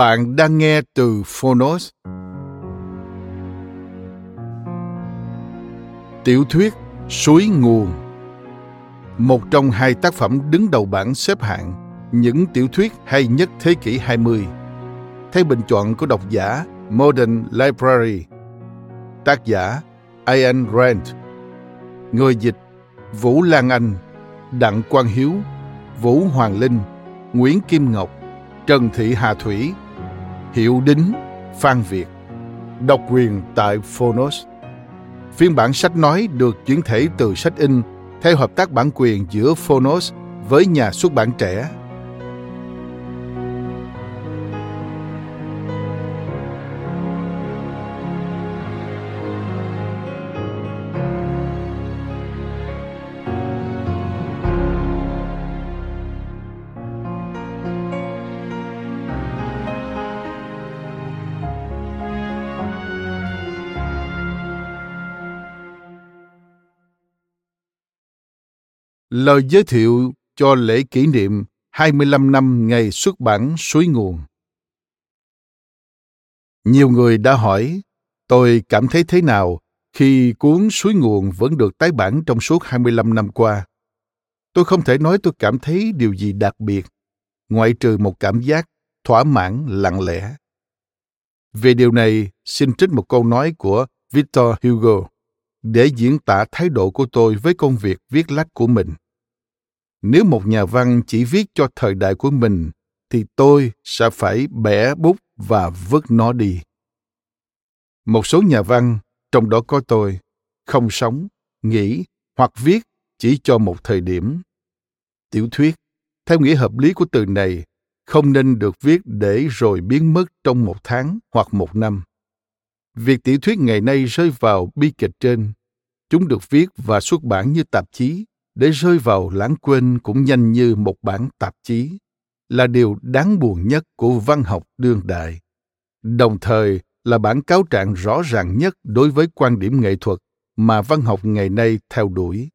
Bạn đang nghe từ Phonos. Tiểu thuyết Suối Nguồn Một trong hai tác phẩm đứng đầu bảng xếp hạng những tiểu thuyết hay nhất thế kỷ 20 theo bình chọn của độc giả Modern Library. Tác giả Ian Rand Người dịch Vũ Lan Anh Đặng Quang Hiếu Vũ Hoàng Linh Nguyễn Kim Ngọc Trần Thị Hà Thủy, Hiệu Đính, Phan Việt. Độc quyền tại Phonos. Phiên bản sách nói được chuyển thể từ sách in theo hợp tác bản quyền giữa Phonos với nhà xuất bản trẻ Lời giới thiệu cho lễ kỷ niệm 25 năm ngày xuất bản Suối Nguồn. Nhiều người đã hỏi tôi cảm thấy thế nào khi cuốn Suối Nguồn vẫn được tái bản trong suốt 25 năm qua. Tôi không thể nói tôi cảm thấy điều gì đặc biệt, ngoại trừ một cảm giác thỏa mãn lặng lẽ. Về điều này, xin trích một câu nói của Victor Hugo để diễn tả thái độ của tôi với công việc viết lách của mình. Nếu một nhà văn chỉ viết cho thời đại của mình, thì tôi sẽ phải bẻ bút và vứt nó đi. Một số nhà văn, trong đó có tôi, không sống nghĩ hoặc viết chỉ cho một thời điểm. Tiểu thuyết, theo nghĩa hợp lý của từ này, không nên được viết để rồi biến mất trong một tháng hoặc một năm việc tiểu thuyết ngày nay rơi vào bi kịch trên, chúng được viết và xuất bản như tạp chí. Để rơi vào lãng quên cũng nhanh như một bản tạp chí, là điều đáng buồn nhất của văn học đương đại. Đồng thời là bản cáo trạng rõ ràng nhất đối với quan điểm nghệ thuật mà văn học ngày nay theo đuổi.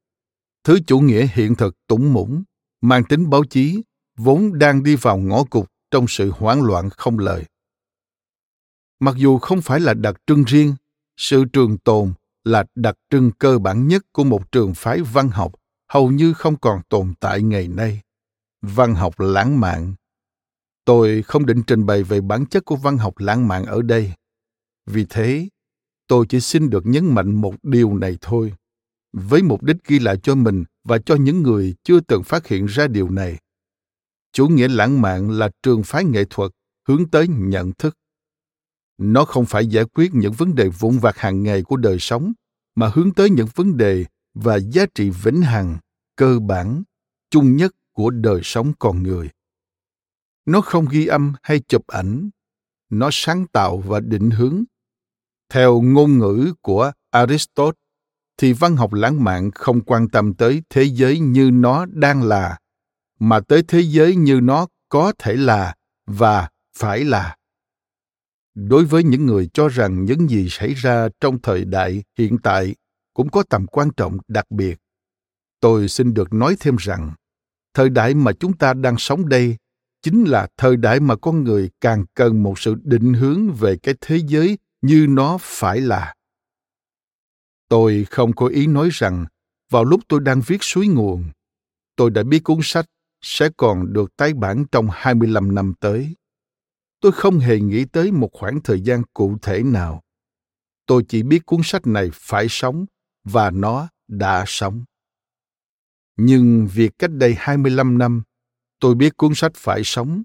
Thứ chủ nghĩa hiện thực tủng mũng mang tính báo chí, vốn đang đi vào ngõ cụt trong sự hoảng loạn không lời mặc dù không phải là đặc trưng riêng, sự trường tồn là đặc trưng cơ bản nhất của một trường phái văn học, hầu như không còn tồn tại ngày nay. Văn học lãng mạn. Tôi không định trình bày về bản chất của văn học lãng mạn ở đây. Vì thế, tôi chỉ xin được nhấn mạnh một điều này thôi. Với mục đích ghi lại cho mình và cho những người chưa từng phát hiện ra điều này, chủ nghĩa lãng mạn là trường phái nghệ thuật hướng tới nhận thức nó không phải giải quyết những vấn đề vụn vặt hàng ngày của đời sống, mà hướng tới những vấn đề và giá trị vĩnh hằng, cơ bản, chung nhất của đời sống con người. Nó không ghi âm hay chụp ảnh. Nó sáng tạo và định hướng. Theo ngôn ngữ của aristotle, thì văn học lãng mạn không quan tâm tới thế giới như nó đang là, mà tới thế giới như nó có thể là và phải là đối với những người cho rằng những gì xảy ra trong thời đại hiện tại cũng có tầm quan trọng đặc biệt, tôi xin được nói thêm rằng, thời đại mà chúng ta đang sống đây chính là thời đại mà con người càng cần một sự định hướng về cái thế giới như nó phải là tôi không có ý nói rằng vào lúc tôi đang viết suối nguồn, tôi đã biết cuốn sách sẽ còn được tái bản trong 25 năm tới. Tôi không hề nghĩ tới một khoảng thời gian cụ thể nào. Tôi chỉ biết cuốn sách này phải sống và nó đã sống. Nhưng việc cách đây 25 năm, tôi biết cuốn sách phải sống.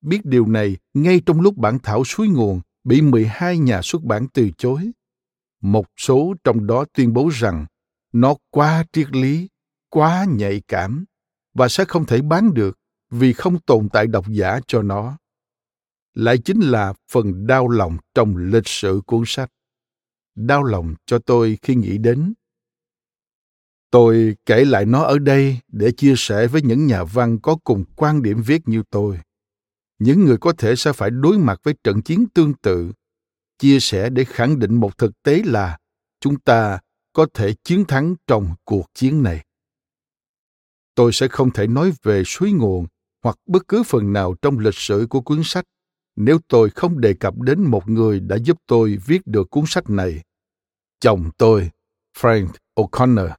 Biết điều này ngay trong lúc bản thảo suối nguồn bị 12 nhà xuất bản từ chối. Một số trong đó tuyên bố rằng nó quá triết lý, quá nhạy cảm và sẽ không thể bán được vì không tồn tại độc giả cho nó lại chính là phần đau lòng trong lịch sử cuốn sách. Đau lòng cho tôi khi nghĩ đến. Tôi kể lại nó ở đây để chia sẻ với những nhà văn có cùng quan điểm viết như tôi. Những người có thể sẽ phải đối mặt với trận chiến tương tự. Chia sẻ để khẳng định một thực tế là chúng ta có thể chiến thắng trong cuộc chiến này. Tôi sẽ không thể nói về suối nguồn hoặc bất cứ phần nào trong lịch sử của cuốn sách nếu tôi không đề cập đến một người đã giúp tôi viết được cuốn sách này chồng tôi frank o'connor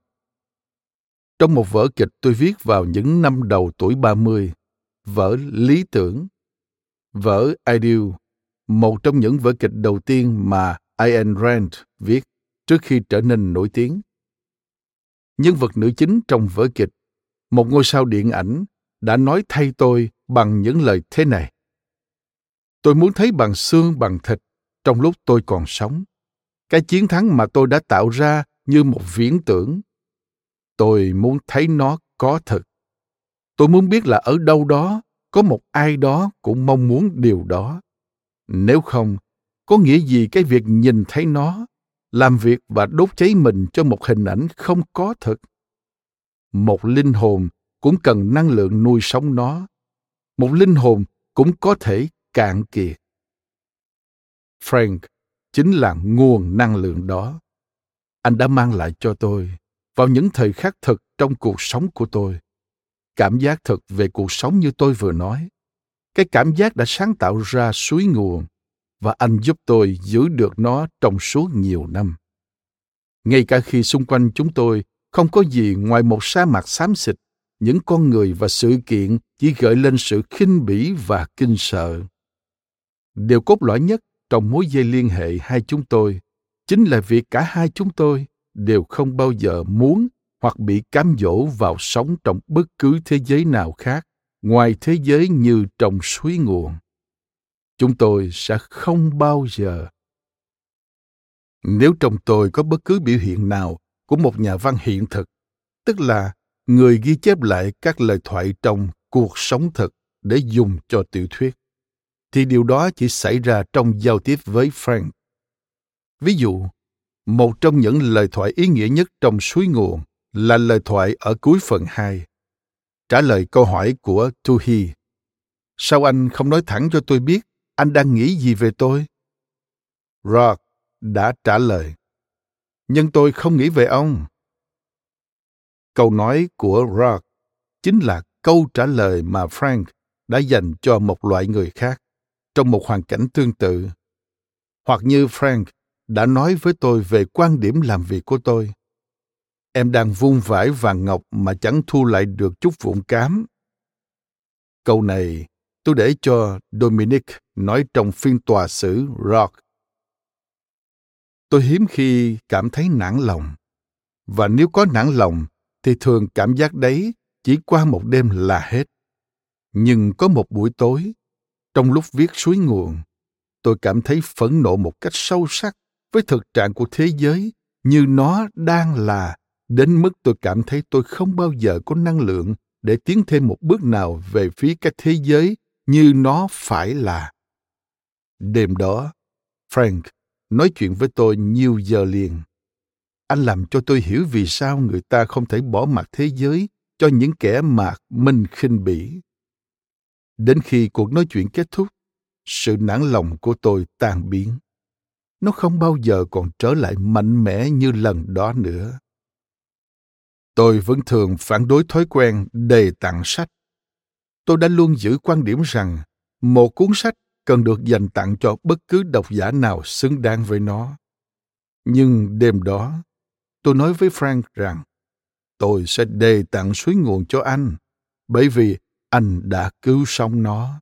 trong một vở kịch tôi viết vào những năm đầu tuổi 30, vở Lý tưởng, vở Ideal, một trong những vở kịch đầu tiên mà Ayn Rand viết trước khi trở nên nổi tiếng. Nhân vật nữ chính trong vở kịch một ngôi sao điện ảnh đã nói thay tôi bằng những lời thế này tôi muốn thấy bằng xương, bằng thịt, trong lúc tôi còn sống. Cái chiến thắng mà tôi đã tạo ra như một viễn tưởng. Tôi muốn thấy nó có thật. Tôi muốn biết là ở đâu đó, có một ai đó cũng mong muốn điều đó. Nếu không, có nghĩa gì cái việc nhìn thấy nó, làm việc và đốt cháy mình cho một hình ảnh không có thật? Một linh hồn cũng cần năng lượng nuôi sống nó. Một linh hồn cũng có thể cạn kiệt. Frank, chính là nguồn năng lượng đó. Anh đã mang lại cho tôi vào những thời khắc thật trong cuộc sống của tôi. Cảm giác thật về cuộc sống như tôi vừa nói. Cái cảm giác đã sáng tạo ra suối nguồn và anh giúp tôi giữ được nó trong suốt nhiều năm. Ngay cả khi xung quanh chúng tôi không có gì ngoài một sa mạc xám xịt, những con người và sự kiện chỉ gợi lên sự khinh bỉ và kinh sợ điều cốt lõi nhất trong mối dây liên hệ hai chúng tôi chính là việc cả hai chúng tôi đều không bao giờ muốn hoặc bị cám dỗ vào sống trong bất cứ thế giới nào khác, ngoài thế giới như trong suối nguồn. Chúng tôi sẽ không bao giờ. Nếu trong tôi có bất cứ biểu hiện nào của một nhà văn hiện thực, tức là người ghi chép lại các lời thoại trong cuộc sống thực để dùng cho tiểu thuyết thì điều đó chỉ xảy ra trong giao tiếp với frank ví dụ, một trong những lời thoại ý nghĩa nhất trong suối nguồn là lời thoại ở cuối phần 2. Trả lời câu hỏi của Tuhi. Sao anh không nói thẳng cho tôi biết anh đang nghĩ gì về tôi? Rock đã trả lời nhưng tôi không nghĩ về ông câu nói của rock chính là câu trả lời mà frank đã dành cho một loại người khác trong một hoàn cảnh tương tự. Hoặc như frank đã nói với tôi về quan điểm làm việc của tôi. Em đang vung vải vàng ngọc mà chẳng thu lại được chút vụn cám. Câu này tôi để cho dominic nói trong phiên tòa xử rock. Tôi hiếm khi cảm thấy nản lòng. Và nếu có nản lòng, thì thường cảm giác đấy chỉ qua một đêm là hết. Nhưng có một buổi tối trong lúc viết suối nguồn, tôi cảm thấy phẫn nộ một cách sâu sắc với thực trạng của thế giới như nó đang là, đến mức tôi cảm thấy tôi không bao giờ có năng lượng để tiến thêm một bước nào về phía cái thế giới như nó phải là. Đêm đó, frank nói chuyện với tôi nhiều giờ liền. Anh làm cho tôi hiểu vì sao người ta không thể bỏ mặt thế giới cho những kẻ mà mình khinh bỉ đến khi cuộc nói chuyện kết thúc sự nản lòng của tôi tan biến. Nó không bao giờ còn trở lại mạnh mẽ như lần đó nữa. Tôi vẫn thường phản đối thói quen đề tặng sách. Tôi đã luôn giữ quan điểm rằng một cuốn sách cần được dành tặng cho bất cứ độc giả nào xứng đáng với nó. Nhưng đêm đó, tôi nói với Frank rằng tôi sẽ đề tặng suối nguồn cho anh bởi vì anh đã cứu sống nó.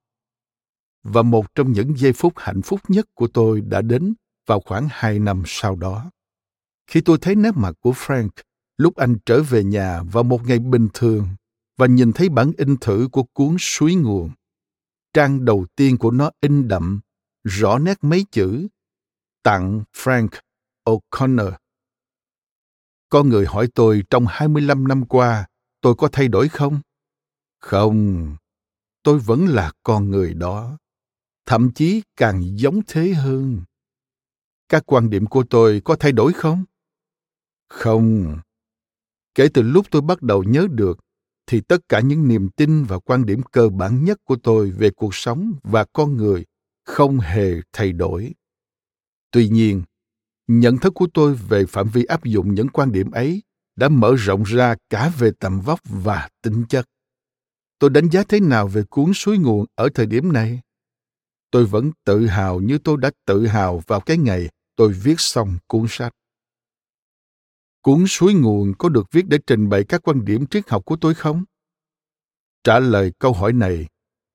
Và một trong những giây phút hạnh phúc nhất của tôi đã đến vào khoảng hai năm sau đó. Khi tôi thấy nét mặt của Frank lúc anh trở về nhà vào một ngày bình thường và nhìn thấy bản in thử của cuốn Suối Nguồn. Trang đầu tiên của nó in đậm, rõ nét mấy chữ Tặng Frank O'Connor. Có người hỏi tôi trong 25 năm qua, tôi có thay đổi không? Không, tôi vẫn là con người đó, thậm chí càng giống thế hơn. Các quan điểm của tôi có thay đổi không? Không. Kể từ lúc tôi bắt đầu nhớ được, thì tất cả những niềm tin và quan điểm cơ bản nhất của tôi về cuộc sống và con người không hề thay đổi. Tuy nhiên, nhận thức của tôi về phạm vi áp dụng những quan điểm ấy đã mở rộng ra cả về tầm vóc và tính chất tôi đánh giá thế nào về cuốn suối nguồn ở thời điểm này? Tôi vẫn tự hào như tôi đã tự hào vào cái ngày tôi viết xong cuốn sách. Cuốn suối nguồn có được viết để trình bày các quan điểm triết học của tôi không? Trả lời câu hỏi này,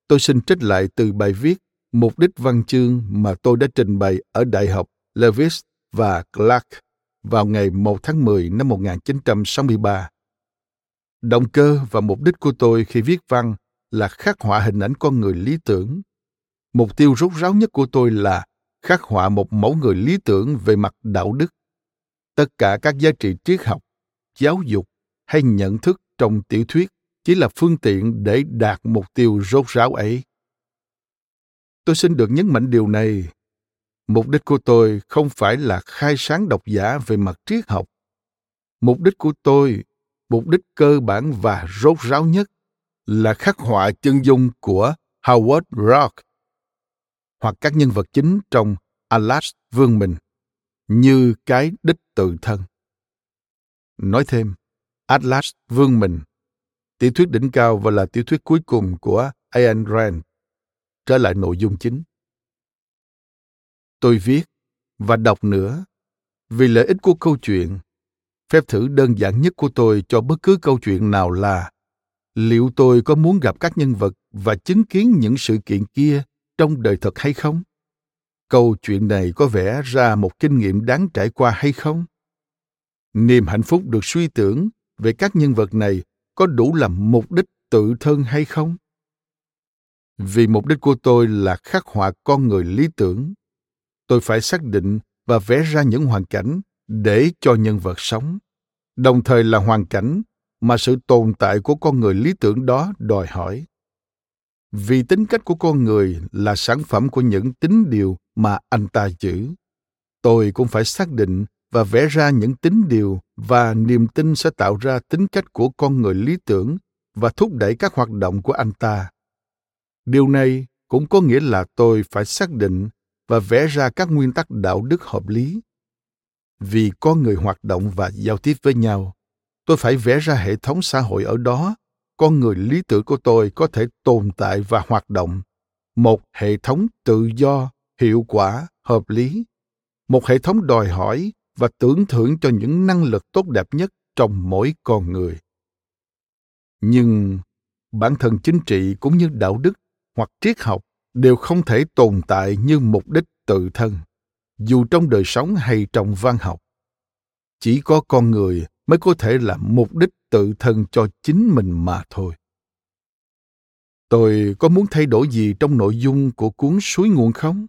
tôi xin trích lại từ bài viết mục đích văn chương mà tôi đã trình bày ở Đại học Levis và Clark vào ngày 1 tháng 10 năm 1963. Động cơ và mục đích của tôi khi viết văn là khắc họa hình ảnh con người lý tưởng. Mục tiêu rốt ráo nhất của tôi là khắc họa một mẫu người lý tưởng về mặt đạo đức. Tất cả các giá trị triết học, giáo dục hay nhận thức trong tiểu thuyết chỉ là phương tiện để đạt mục tiêu rốt ráo ấy. Tôi xin được nhấn mạnh điều này mục đích của tôi không phải là khai sáng độc giả về mặt triết học mục đích của tôi mục đích cơ bản và rốt ráo nhất là khắc họa chân dung của howard rock hoặc các nhân vật chính trong Atlas Vương Mình như cái đích tự thân. Nói thêm, Atlas Vương Mình, tiểu thuyết đỉnh cao và là tiểu thuyết cuối cùng của Ayn Rand. Trở lại nội dung chính tôi viết và đọc nữa vì lợi ích của câu chuyện phép thử đơn giản nhất của tôi cho bất cứ câu chuyện nào là, liệu tôi có muốn gặp các nhân vật và chứng kiến những sự kiện kia trong đời thật hay không? Câu chuyện này có vẽ ra một kinh nghiệm đáng trải qua hay không? Niềm hạnh phúc được suy tưởng về các nhân vật này có đủ làm mục đích tự thân hay không? Vì mục đích của tôi là khắc họa con người lý tưởng, tôi phải xác định và vẽ ra những hoàn cảnh để cho nhân vật sống, đồng thời là hoàn cảnh mà sự tồn tại của con người lý tưởng đó đòi hỏi. Vì tính cách của con người là sản phẩm của những tính điều mà anh ta giữ tôi cũng phải xác định và vẽ ra những tính điều và niềm tin sẽ tạo ra tính cách của con người lý tưởng và thúc đẩy các hoạt động của anh ta. Điều này cũng có nghĩa là tôi phải xác định và vẽ ra các nguyên tắc đạo đức hợp lý vì con người hoạt động và giao tiếp với nhau. Tôi phải vẽ ra hệ thống xã hội ở đó. Con người lý tưởng của tôi có thể tồn tại và hoạt động. Một hệ thống tự do, hiệu quả, hợp lý. Một hệ thống đòi hỏi và tưởng thưởng cho những năng lực tốt đẹp nhất trong mỗi con người. Nhưng bản thân chính trị cũng như đạo đức hoặc triết học đều không thể tồn tại như mục đích tự thân dù trong đời sống hay trong văn học. Chỉ có con người mới có thể làm mục đích tự thân cho chính mình mà thôi. Tôi có muốn thay đổi gì trong nội dung của cuốn suối nguồn không?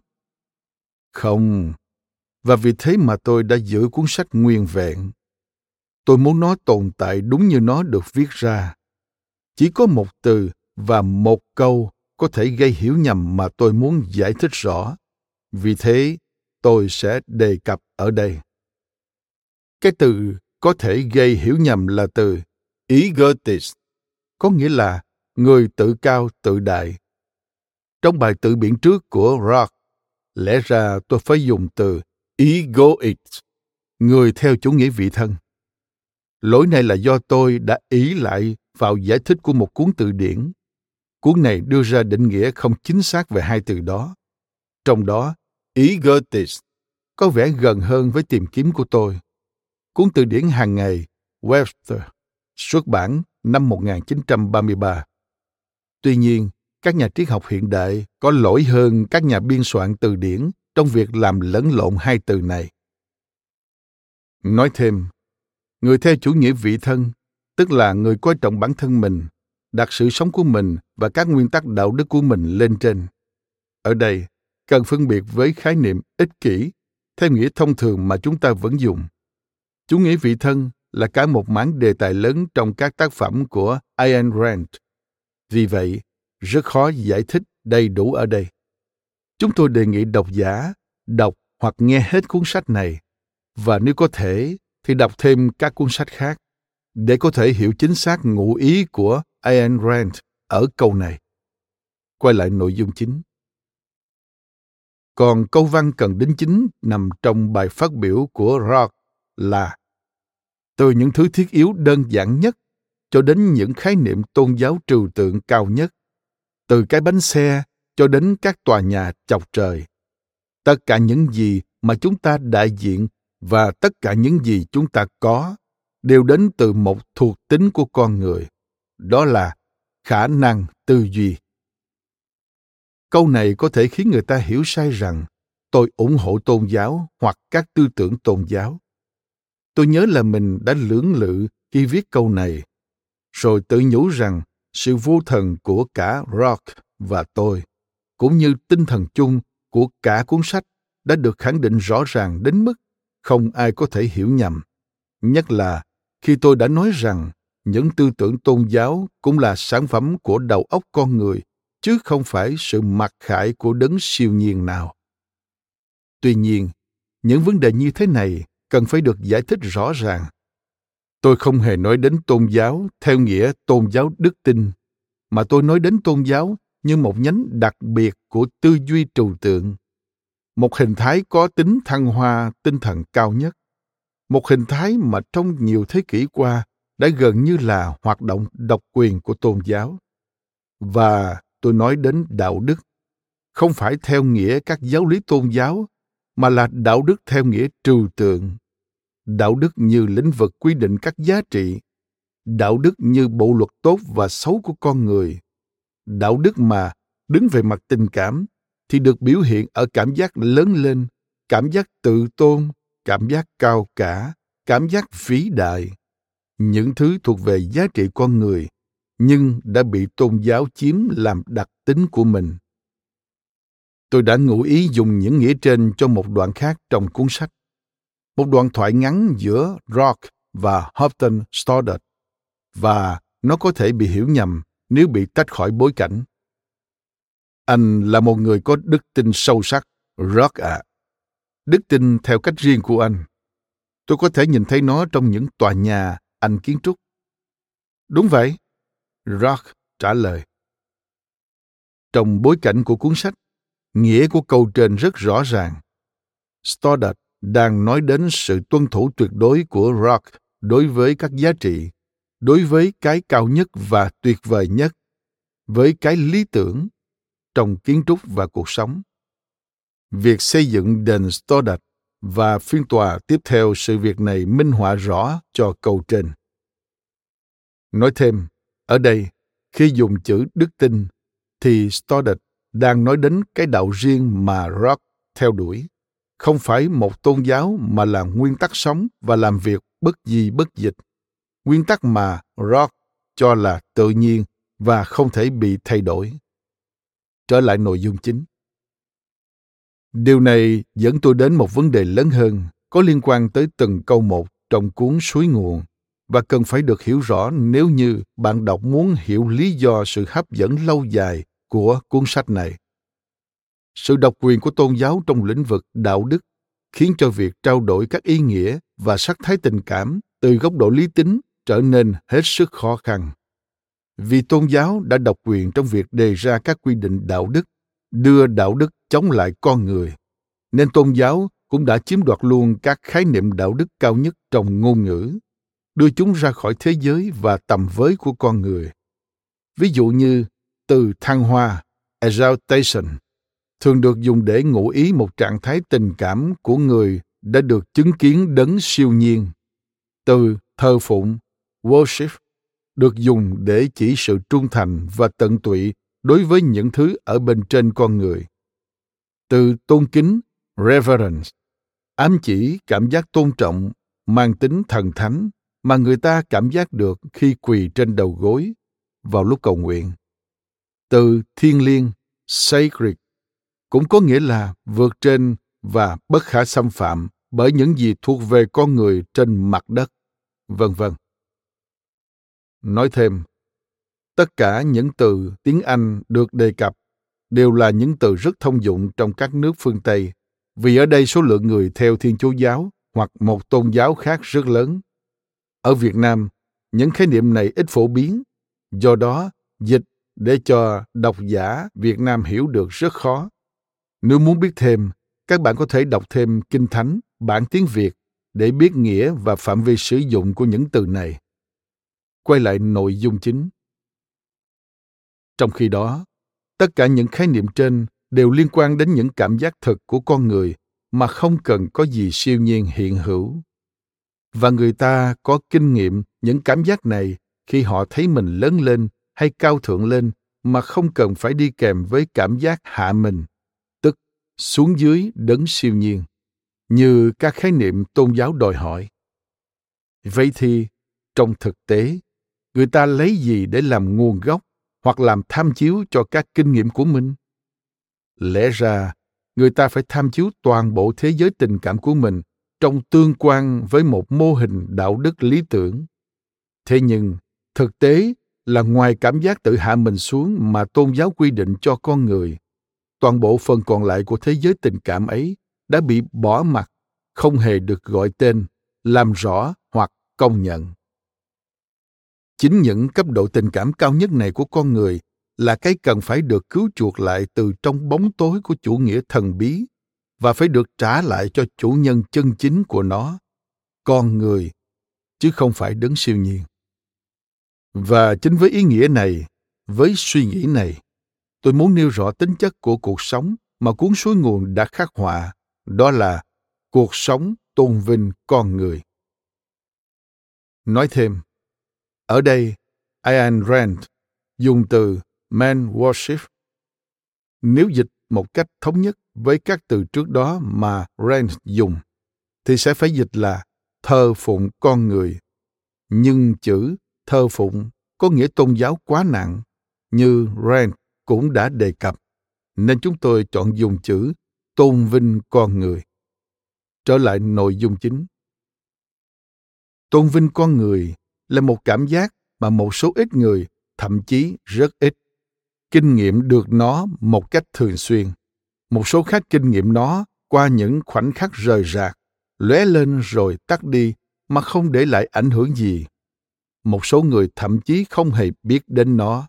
Không. Và vì thế mà tôi đã giữ cuốn sách nguyên vẹn. Tôi muốn nó tồn tại đúng như nó được viết ra. Chỉ có một từ và một câu có thể gây hiểu nhầm mà tôi muốn giải thích rõ. Vì thế tôi sẽ đề cập ở đây. Cái từ có thể gây hiểu nhầm là từ egotist có nghĩa là người tự cao tự đại. Trong bài tự biện trước của rock lẽ ra tôi phải dùng từ egoist người theo chủ nghĩa vị thân. Lỗi này là do tôi đã ý lại vào giải thích của một cuốn từ điển. Cuốn này đưa ra định nghĩa không chính xác về hai từ đó. Trong đó, ý Goethe có vẻ gần hơn với tìm kiếm của tôi. Cuốn từ điển hàng ngày Webster xuất bản năm 1933. Tuy nhiên, các nhà triết học hiện đại có lỗi hơn các nhà biên soạn từ điển trong việc làm lẫn lộn hai từ này. Nói thêm, người theo chủ nghĩa vị thân, tức là người coi trọng bản thân mình, đặt sự sống của mình và các nguyên tắc đạo đức của mình lên trên. Ở đây, cần phân biệt với khái niệm ích kỷ, theo nghĩa thông thường mà chúng ta vẫn dùng. Chủ nghĩa vị thân là cả một mảng đề tài lớn trong các tác phẩm của Ayn Rand. Vì vậy, rất khó giải thích đầy đủ ở đây. Chúng tôi đề nghị độc giả đọc hoặc nghe hết cuốn sách này và nếu có thể thì đọc thêm các cuốn sách khác để có thể hiểu chính xác ngụ ý của Ayn Rand ở câu này. Quay lại nội dung chính. Còn câu văn cần đính chính nằm trong bài phát biểu của Rock là từ những thứ thiết yếu đơn giản nhất cho đến những khái niệm tôn giáo trừu tượng cao nhất, từ cái bánh xe cho đến các tòa nhà chọc trời. Tất cả những gì mà chúng ta đại diện và tất cả những gì chúng ta có đều đến từ một thuộc tính của con người đó là khả năng tư duy câu này có thể khiến người ta hiểu sai rằng tôi ủng hộ tôn giáo hoặc các tư tưởng tôn giáo. Tôi nhớ là mình đã lưỡng lự khi viết câu này, rồi tự nhủ rằng sự vô thần của cả rock và tôi, cũng như tinh thần chung của cả cuốn sách, đã được khẳng định rõ ràng đến mức không ai có thể hiểu nhầm. Nhất là khi tôi đã nói rằng những tư tưởng tôn giáo cũng là sản phẩm của đầu óc con người chứ không phải sự mặc khải của đấng siêu nhiên nào. Tuy nhiên, những vấn đề như thế này cần phải được giải thích rõ ràng. Tôi không hề nói đến tôn giáo theo nghĩa tôn giáo đức tin, mà tôi nói đến tôn giáo như một nhánh đặc biệt của tư duy trừu tượng. Một hình thái có tính thăng hoa, tinh thần cao nhất. Một hình thái mà trong nhiều thế kỷ qua đã gần như là hoạt động độc quyền của tôn giáo. Và tôi nói đến đạo đức. Không phải theo nghĩa các giáo lý tôn giáo, mà là đạo đức theo nghĩa trừu tượng. Đạo đức như lĩnh vực quy định các giá trị. Đạo đức như bộ luật tốt và xấu của con người. Đạo đức mà đứng về mặt tình cảm thì được biểu hiện ở cảm giác lớn lên, cảm giác tự tôn, cảm giác cao cả, cảm giác vĩ đại. Những thứ thuộc về giá trị con người nhưng đã bị tôn giáo chiếm làm đặc tính của mình. Tôi đã ngụ ý dùng những nghĩa trên cho một đoạn khác trong cuốn sách. Một đoạn thoại ngắn giữa rock và houghton stoddard, và nó có thể bị hiểu nhầm nếu bị tách khỏi bối cảnh. Anh là một người có đức tin sâu sắc, rock ạ. À. đức tin theo cách riêng của anh. Tôi có thể nhìn thấy nó trong những tòa nhà anh kiến trúc. Đúng vậy rock trả lời. Trong bối cảnh của cuốn sách nghĩa của câu trên rất rõ ràng. Stoddard đang nói đến sự tuân thủ tuyệt đối của rock đối với các giá trị đối với cái cao nhất và tuyệt vời nhất với cái lý tưởng trong kiến trúc và cuộc sống. Việc xây dựng đền stoddard và phiên tòa tiếp theo sự việc này minh họa rõ cho câu trên. Nói thêm, ở đây, khi dùng chữ đức tin, thì Stoddard đang nói đến cái đạo riêng mà Rock theo đuổi, không phải một tôn giáo mà là nguyên tắc sống và làm việc bất di bất dịch. Nguyên tắc mà Rock cho là tự nhiên và không thể bị thay đổi. Trở lại nội dung chính Điều này dẫn tôi đến một vấn đề lớn hơn, có liên quan tới từng câu một trong cuốn Suối nguồn và cần phải được hiểu rõ nếu như bạn đọc muốn hiểu lý do sự hấp dẫn lâu dài của cuốn sách này. Sự độc quyền của tôn giáo trong lĩnh vực đạo đức khiến cho việc trao đổi các ý nghĩa và sắc thái tình cảm từ góc độ lý tính trở nên hết sức khó khăn. Vì tôn giáo đã độc quyền trong việc đề ra các quy định đạo đức, đưa đạo đức chống lại con người, nên tôn giáo cũng đã chiếm đoạt luôn các khái niệm đạo đức cao nhất trong ngôn ngữ đưa chúng ra khỏi thế giới và tầm với của con người ví dụ như từ thăng hoa exaltation thường được dùng để ngụ ý một trạng thái tình cảm của người đã được chứng kiến đấng siêu nhiên. Từ thờ phụng, worship, được dùng để chỉ sự trung thành và tận tụy đối với những thứ ở bên trên con người. Từ tôn kính, reverence, ám chỉ cảm giác tôn trọng mang tính thần thánh mà người ta cảm giác được khi quỳ trên đầu gối vào lúc cầu nguyện. Từ thiên liêng, sacred, cũng có nghĩa là vượt trên và bất khả xâm phạm bởi những gì thuộc về con người trên mặt đất, vân vân. Nói thêm, tất cả những từ tiếng Anh được đề cập đều là những từ rất thông dụng trong các nước phương Tây, vì ở đây số lượng người theo Thiên Chúa giáo hoặc một tôn giáo khác rất lớn. Ở Việt Nam, những khái niệm này ít phổ biến, do đó dịch để cho độc giả Việt Nam hiểu được rất khó. Nếu muốn biết thêm, các bạn có thể đọc thêm Kinh Thánh, bản tiếng Việt để biết nghĩa và phạm vi sử dụng của những từ này. Quay lại nội dung chính. Trong khi đó, tất cả những khái niệm trên đều liên quan đến những cảm giác thực của con người mà không cần có gì siêu nhiên hiện hữu và người ta có kinh nghiệm những cảm giác này khi họ thấy mình lớn lên hay cao thượng lên mà không cần phải đi kèm với cảm giác hạ mình, tức xuống dưới đấng siêu nhiên, như các khái niệm tôn giáo đòi hỏi. Vậy thì, trong thực tế, người ta lấy gì để làm nguồn gốc hoặc làm tham chiếu cho các kinh nghiệm của mình? Lẽ ra, người ta phải tham chiếu toàn bộ thế giới tình cảm của mình trong tương quan với một mô hình đạo đức lý tưởng. Thế nhưng, thực tế là ngoài cảm giác tự hạ mình xuống mà tôn giáo quy định cho con người, toàn bộ phần còn lại của thế giới tình cảm ấy đã bị bỏ mặt không hề được gọi tên, làm rõ hoặc công nhận. Chính những cấp độ tình cảm cao nhất này của con người là cái cần phải được cứu chuộc lại từ trong bóng tối của chủ nghĩa thần bí và phải được trả lại cho chủ nhân chân chính của nó, con người, chứ không phải đấng siêu nhiên. Và chính với ý nghĩa này, với suy nghĩ này, tôi muốn nêu rõ tính chất của cuộc sống mà cuốn suối nguồn đã khắc họa, đó là cuộc sống tôn vinh con người. Nói thêm, ở đây, Ayn Rand dùng từ man worship. Nếu dịch một cách thống nhất với các từ trước đó mà Rand dùng, thì sẽ phải dịch là thờ phụng con người. Nhưng chữ thờ phụng có nghĩa tôn giáo quá nặng, như Rand cũng đã đề cập, nên chúng tôi chọn dùng chữ tôn vinh con người. Trở lại nội dung chính. Tôn vinh con người là một cảm giác mà một số ít người, thậm chí rất ít, kinh nghiệm được nó một cách thường xuyên một số khác kinh nghiệm nó, qua những khoảnh khắc rời rạc, lóe lên rồi tắt đi, mà không để lại ảnh hưởng gì. Một số người thậm chí không hề biết đến nó.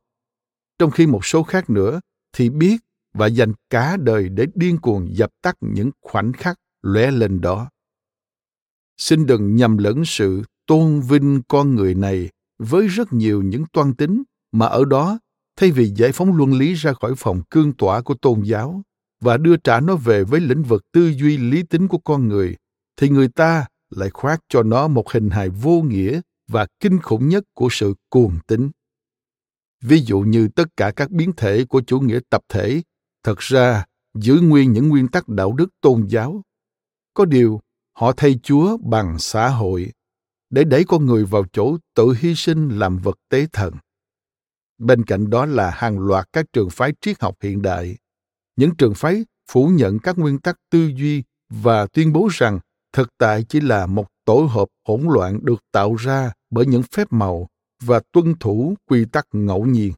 Trong khi một số khác nữa thì biết và dành cả đời để điên cuồng dập tắt những khoảnh khắc lóe lên đó. Xin đừng nhầm lẫn sự tôn vinh con người này với rất nhiều những toan tính mà ở đó, thay vì giải phóng luân lý ra khỏi phòng cương tỏa của tôn giáo và đưa trả nó về với lĩnh vực tư duy lý tính của con người, thì người ta lại khoác cho nó một hình hài vô nghĩa và kinh khủng nhất của sự cuồng tín. Ví dụ như tất cả các biến thể của chủ nghĩa tập thể, thật ra giữ nguyên những nguyên tắc đạo đức tôn giáo. Có điều, họ thay chúa bằng xã hội, để đẩy con người vào chỗ tự hy sinh làm vật tế thần. Bên cạnh đó là hàng loạt các trường phái triết học hiện đại những trường phái phủ nhận các nguyên tắc tư duy và tuyên bố rằng thực tại chỉ là một tổ hợp hỗn loạn được tạo ra bởi những phép màu và tuân thủ quy tắc ngẫu nhiên.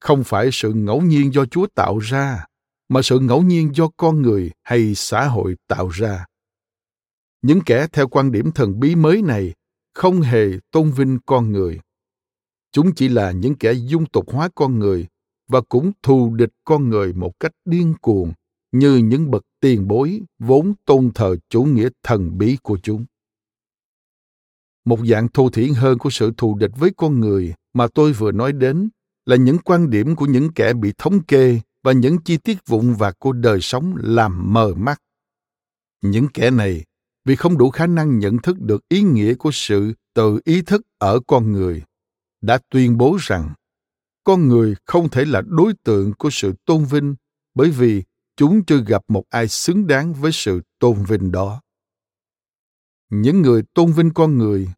Không phải sự ngẫu nhiên do chúa tạo ra, mà sự ngẫu nhiên do con người hay xã hội tạo ra. Những kẻ theo quan điểm thần bí mới này không hề tôn vinh con người. Chúng chỉ là những kẻ dung tục hóa con người và cũng thù địch con người một cách điên cuồng, như những bậc tiền bối vốn tôn thờ chủ nghĩa thần bí của chúng. Một dạng thô thiển hơn của sự thù địch với con người mà tôi vừa nói đến là những quan điểm của những kẻ bị thống kê và những chi tiết vụn vặt của đời sống làm mờ mắt. Những kẻ này, vì không đủ khả năng nhận thức được ý nghĩa của sự tự ý thức ở con người, đã tuyên bố rằng con người không thể là đối tượng của sự tôn vinh, bởi vì chúng chưa gặp một ai xứng đáng với sự tôn vinh đó. Những người tôn vinh con người,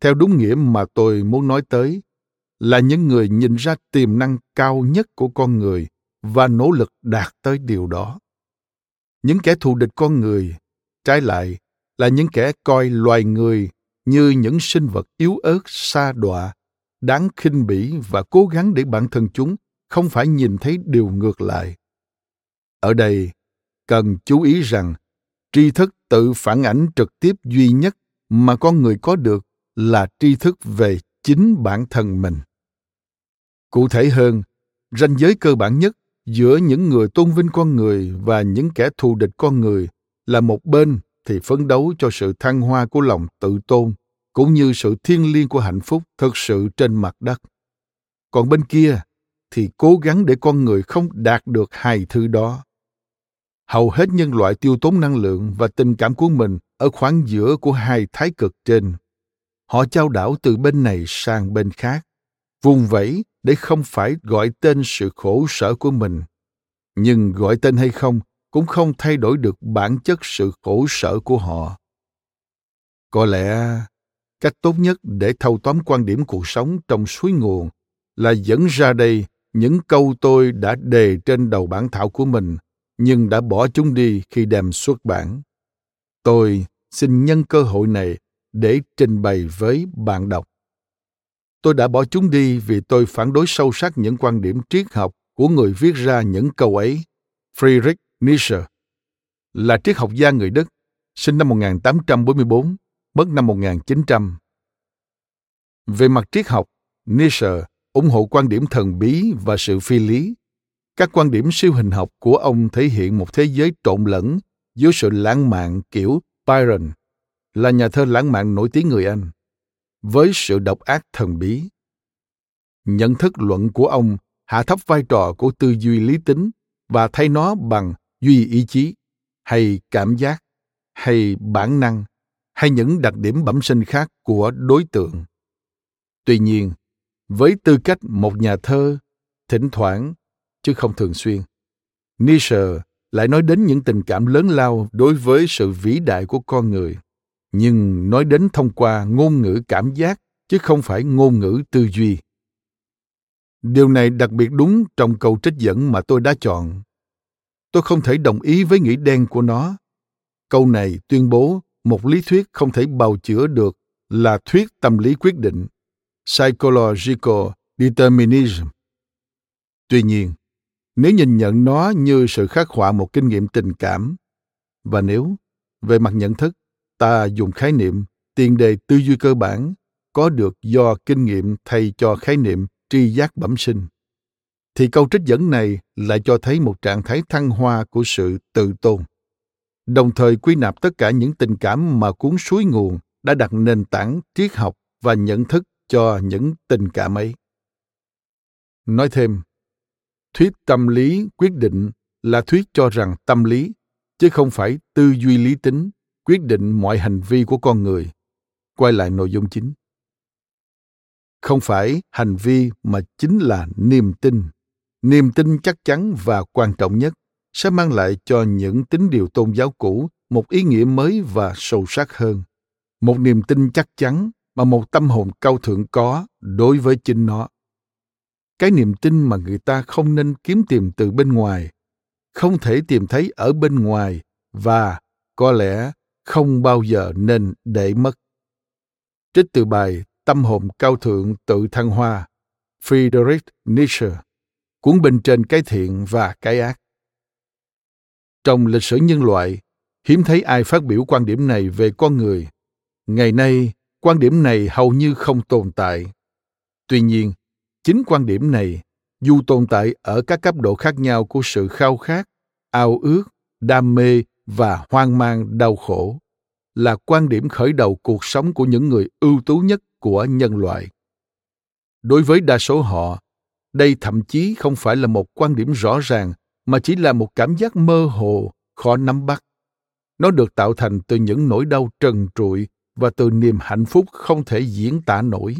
theo đúng nghĩa mà tôi muốn nói tới, là những người nhìn ra tiềm năng cao nhất của con người và nỗ lực đạt tới điều đó. Những kẻ thù địch con người, trái lại, là những kẻ coi loài người như những sinh vật yếu ớt, xa đọa đáng khinh bỉ và cố gắng để bản thân chúng không phải nhìn thấy điều ngược lại. Ở đây, cần chú ý rằng, tri thức tự phản ảnh trực tiếp duy nhất mà con người có được là tri thức về chính bản thân mình. Cụ thể hơn, ranh giới cơ bản nhất giữa những người tôn vinh con người và những kẻ thù địch con người là một bên thì phấn đấu cho sự thăng hoa của lòng tự tôn cũng như sự thiêng liêng của hạnh phúc thực sự trên mặt đất. Còn bên kia thì cố gắng để con người không đạt được hai thứ đó. Hầu hết nhân loại tiêu tốn năng lượng và tình cảm của mình ở khoảng giữa của hai thái cực trên. Họ trao đảo từ bên này sang bên khác, vùng vẫy để không phải gọi tên sự khổ sở của mình. Nhưng gọi tên hay không cũng không thay đổi được bản chất sự khổ sở của họ. Có lẽ cách tốt nhất để thâu tóm quan điểm cuộc sống trong suối nguồn là dẫn ra đây những câu tôi đã đề trên đầu bản thảo của mình nhưng đã bỏ chúng đi khi đem xuất bản. Tôi xin nhân cơ hội này để trình bày với bạn đọc. Tôi đã bỏ chúng đi vì tôi phản đối sâu sắc những quan điểm triết học của người viết ra những câu ấy. Friedrich Nietzsche là triết học gia người Đức, sinh năm 1844, mất năm 1900. Về mặt triết học, Nietzsche ủng hộ quan điểm thần bí và sự phi lý. Các quan điểm siêu hình học của ông thể hiện một thế giới trộn lẫn giữa sự lãng mạn kiểu Byron, là nhà thơ lãng mạn nổi tiếng người Anh, với sự độc ác thần bí. Nhận thức luận của ông hạ thấp vai trò của tư duy lý tính và thay nó bằng duy ý chí hay cảm giác hay bản năng hay những đặc điểm bẩm sinh khác của đối tượng. Tuy nhiên, với tư cách một nhà thơ, thỉnh thoảng, chứ không thường xuyên, nietzsche lại nói đến những tình cảm lớn lao đối với sự vĩ đại của con người, nhưng nói đến thông qua ngôn ngữ cảm giác, chứ không phải ngôn ngữ tư duy. Điều này đặc biệt đúng trong câu trích dẫn mà tôi đã chọn. Tôi không thể đồng ý với nghĩ đen của nó. Câu này tuyên bố một lý thuyết không thể bào chữa được là thuyết tâm lý quyết định, psychological determinism. Tuy nhiên, nếu nhìn nhận nó như sự khắc họa một kinh nghiệm tình cảm, và nếu về mặt nhận thức, ta dùng khái niệm tiền đề tư duy cơ bản có được do kinh nghiệm thay cho khái niệm tri giác bẩm sinh, thì câu trích dẫn này lại cho thấy một trạng thái thăng hoa của sự tự tôn đồng thời quy nạp tất cả những tình cảm mà cuốn suối nguồn đã đặt nền tảng triết học và nhận thức cho những tình cảm ấy. Nói thêm, thuyết tâm lý quyết định là thuyết cho rằng tâm lý, chứ không phải tư duy lý tính, quyết định mọi hành vi của con người. Quay lại nội dung chính. Không phải hành vi mà chính là niềm tin. Niềm tin chắc chắn và quan trọng nhất sẽ mang lại cho những tín điều tôn giáo cũ một ý nghĩa mới và sâu sắc hơn. Một niềm tin chắc chắn mà một tâm hồn cao thượng có đối với chính nó. Cái niềm tin mà người ta không nên kiếm tìm từ bên ngoài, không thể tìm thấy ở bên ngoài và có lẽ không bao giờ nên để mất. Trích từ bài tâm hồn cao thượng tự thăng hoa, friedrich nietzsche, cuốn bên trên cái thiện và cái ác. Trong lịch sử nhân loại, hiếm thấy ai phát biểu quan điểm này về con người. Ngày nay, quan điểm này hầu như không tồn tại. Tuy nhiên, chính quan điểm này, dù tồn tại ở các cấp độ khác nhau của sự khao khát, ao ước, đam mê và hoang mang đau khổ, là quan điểm khởi đầu cuộc sống của những người ưu tú nhất của nhân loại. Đối với đa số họ, đây thậm chí không phải là một quan điểm rõ ràng mà chỉ là một cảm giác mơ hồ, khó nắm bắt. Nó được tạo thành từ những nỗi đau trần trụi và từ niềm hạnh phúc không thể diễn tả nổi.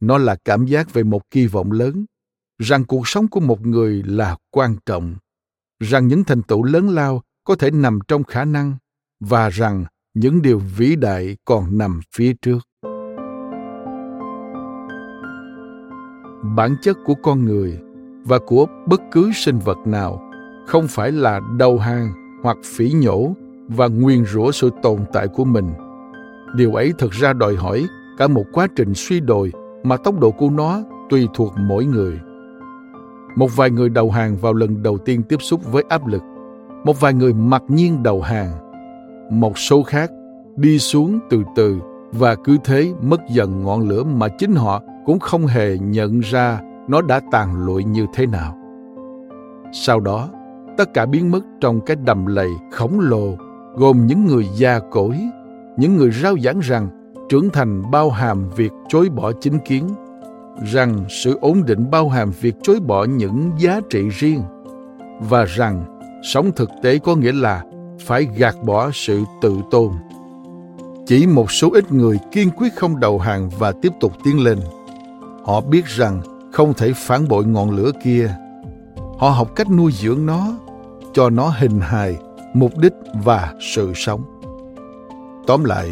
Nó là cảm giác về một kỳ vọng lớn, rằng cuộc sống của một người là quan trọng, rằng những thành tựu lớn lao có thể nằm trong khả năng và rằng những điều vĩ đại còn nằm phía trước. Bản chất của con người và của bất cứ sinh vật nào, không phải là đầu hàng hoặc phỉ nhổ và nguyền rủa sự tồn tại của mình. Điều ấy thực ra đòi hỏi cả một quá trình suy đồi mà tốc độ của nó tùy thuộc mỗi người. Một vài người đầu hàng vào lần đầu tiên tiếp xúc với áp lực, một vài người mặc nhiên đầu hàng, một số khác đi xuống từ từ và cứ thế mất dần ngọn lửa mà chính họ cũng không hề nhận ra nó đã tàn lụi như thế nào. Sau đó, tất cả biến mất trong cái đầm lầy khổng lồ, gồm những người già cỗi, những người rao giảng rằng trưởng thành bao hàm việc chối bỏ chính kiến, rằng sự ổn định bao hàm việc chối bỏ những giá trị riêng, và rằng sống thực tế có nghĩa là phải gạt bỏ sự tự tôn. Chỉ một số ít người kiên quyết không đầu hàng và tiếp tục tiến lên. Họ biết rằng không thể phản bội ngọn lửa kia. Họ học cách nuôi dưỡng nó, cho nó hình hài, mục đích và sự sống. Tóm lại,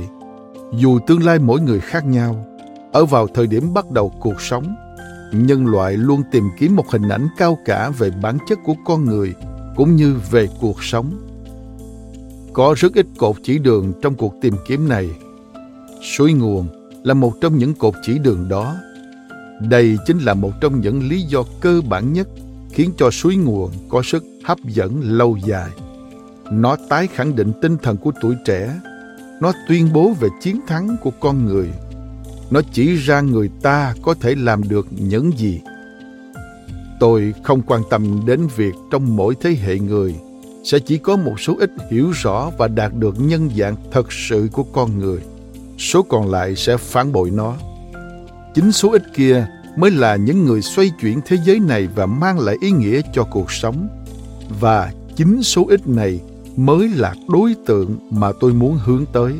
dù tương lai mỗi người khác nhau, ở vào thời điểm bắt đầu cuộc sống, nhân loại luôn tìm kiếm một hình ảnh cao cả về bản chất của con người cũng như về cuộc sống. Có rất ít cột chỉ đường trong cuộc tìm kiếm này. Suối nguồn là một trong những cột chỉ đường đó đây chính là một trong những lý do cơ bản nhất khiến cho suối nguồn có sức hấp dẫn lâu dài. Nó tái khẳng định tinh thần của tuổi trẻ. Nó tuyên bố về chiến thắng của con người. Nó chỉ ra người ta có thể làm được những gì. Tôi không quan tâm đến việc trong mỗi thế hệ người sẽ chỉ có một số ít hiểu rõ và đạt được nhân dạng thật sự của con người. Số còn lại sẽ phản bội nó chính số ít kia mới là những người xoay chuyển thế giới này và mang lại ý nghĩa cho cuộc sống. Và chính số ít này mới là đối tượng mà tôi muốn hướng tới.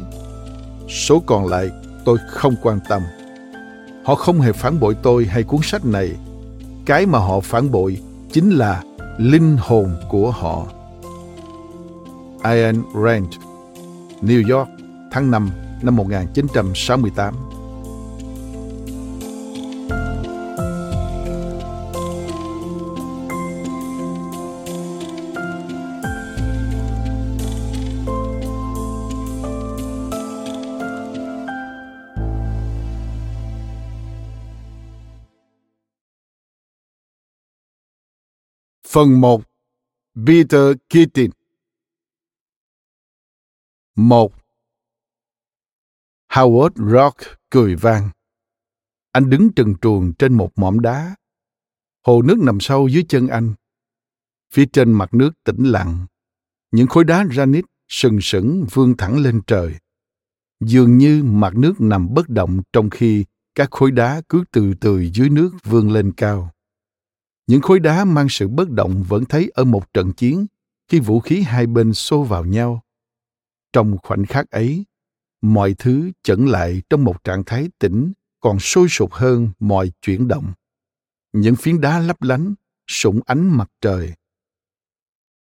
Số còn lại tôi không quan tâm. Họ không hề phản bội tôi hay cuốn sách này. Cái mà họ phản bội chính là linh hồn của họ. Ayn Rand, New York, tháng 5 năm 1968 Phần 1 Peter Keating 1. Howard Rock cười vang. Anh đứng trần truồng trên một mỏm đá. Hồ nước nằm sâu dưới chân anh. Phía trên mặt nước tĩnh lặng. Những khối đá granite sừng sững vươn thẳng lên trời. Dường như mặt nước nằm bất động trong khi các khối đá cứ từ từ dưới nước vươn lên cao. Những khối đá mang sự bất động vẫn thấy ở một trận chiến khi vũ khí hai bên xô vào nhau. Trong khoảnh khắc ấy, mọi thứ chẩn lại trong một trạng thái tĩnh còn sôi sục hơn mọi chuyển động. Những phiến đá lấp lánh, sủng ánh mặt trời.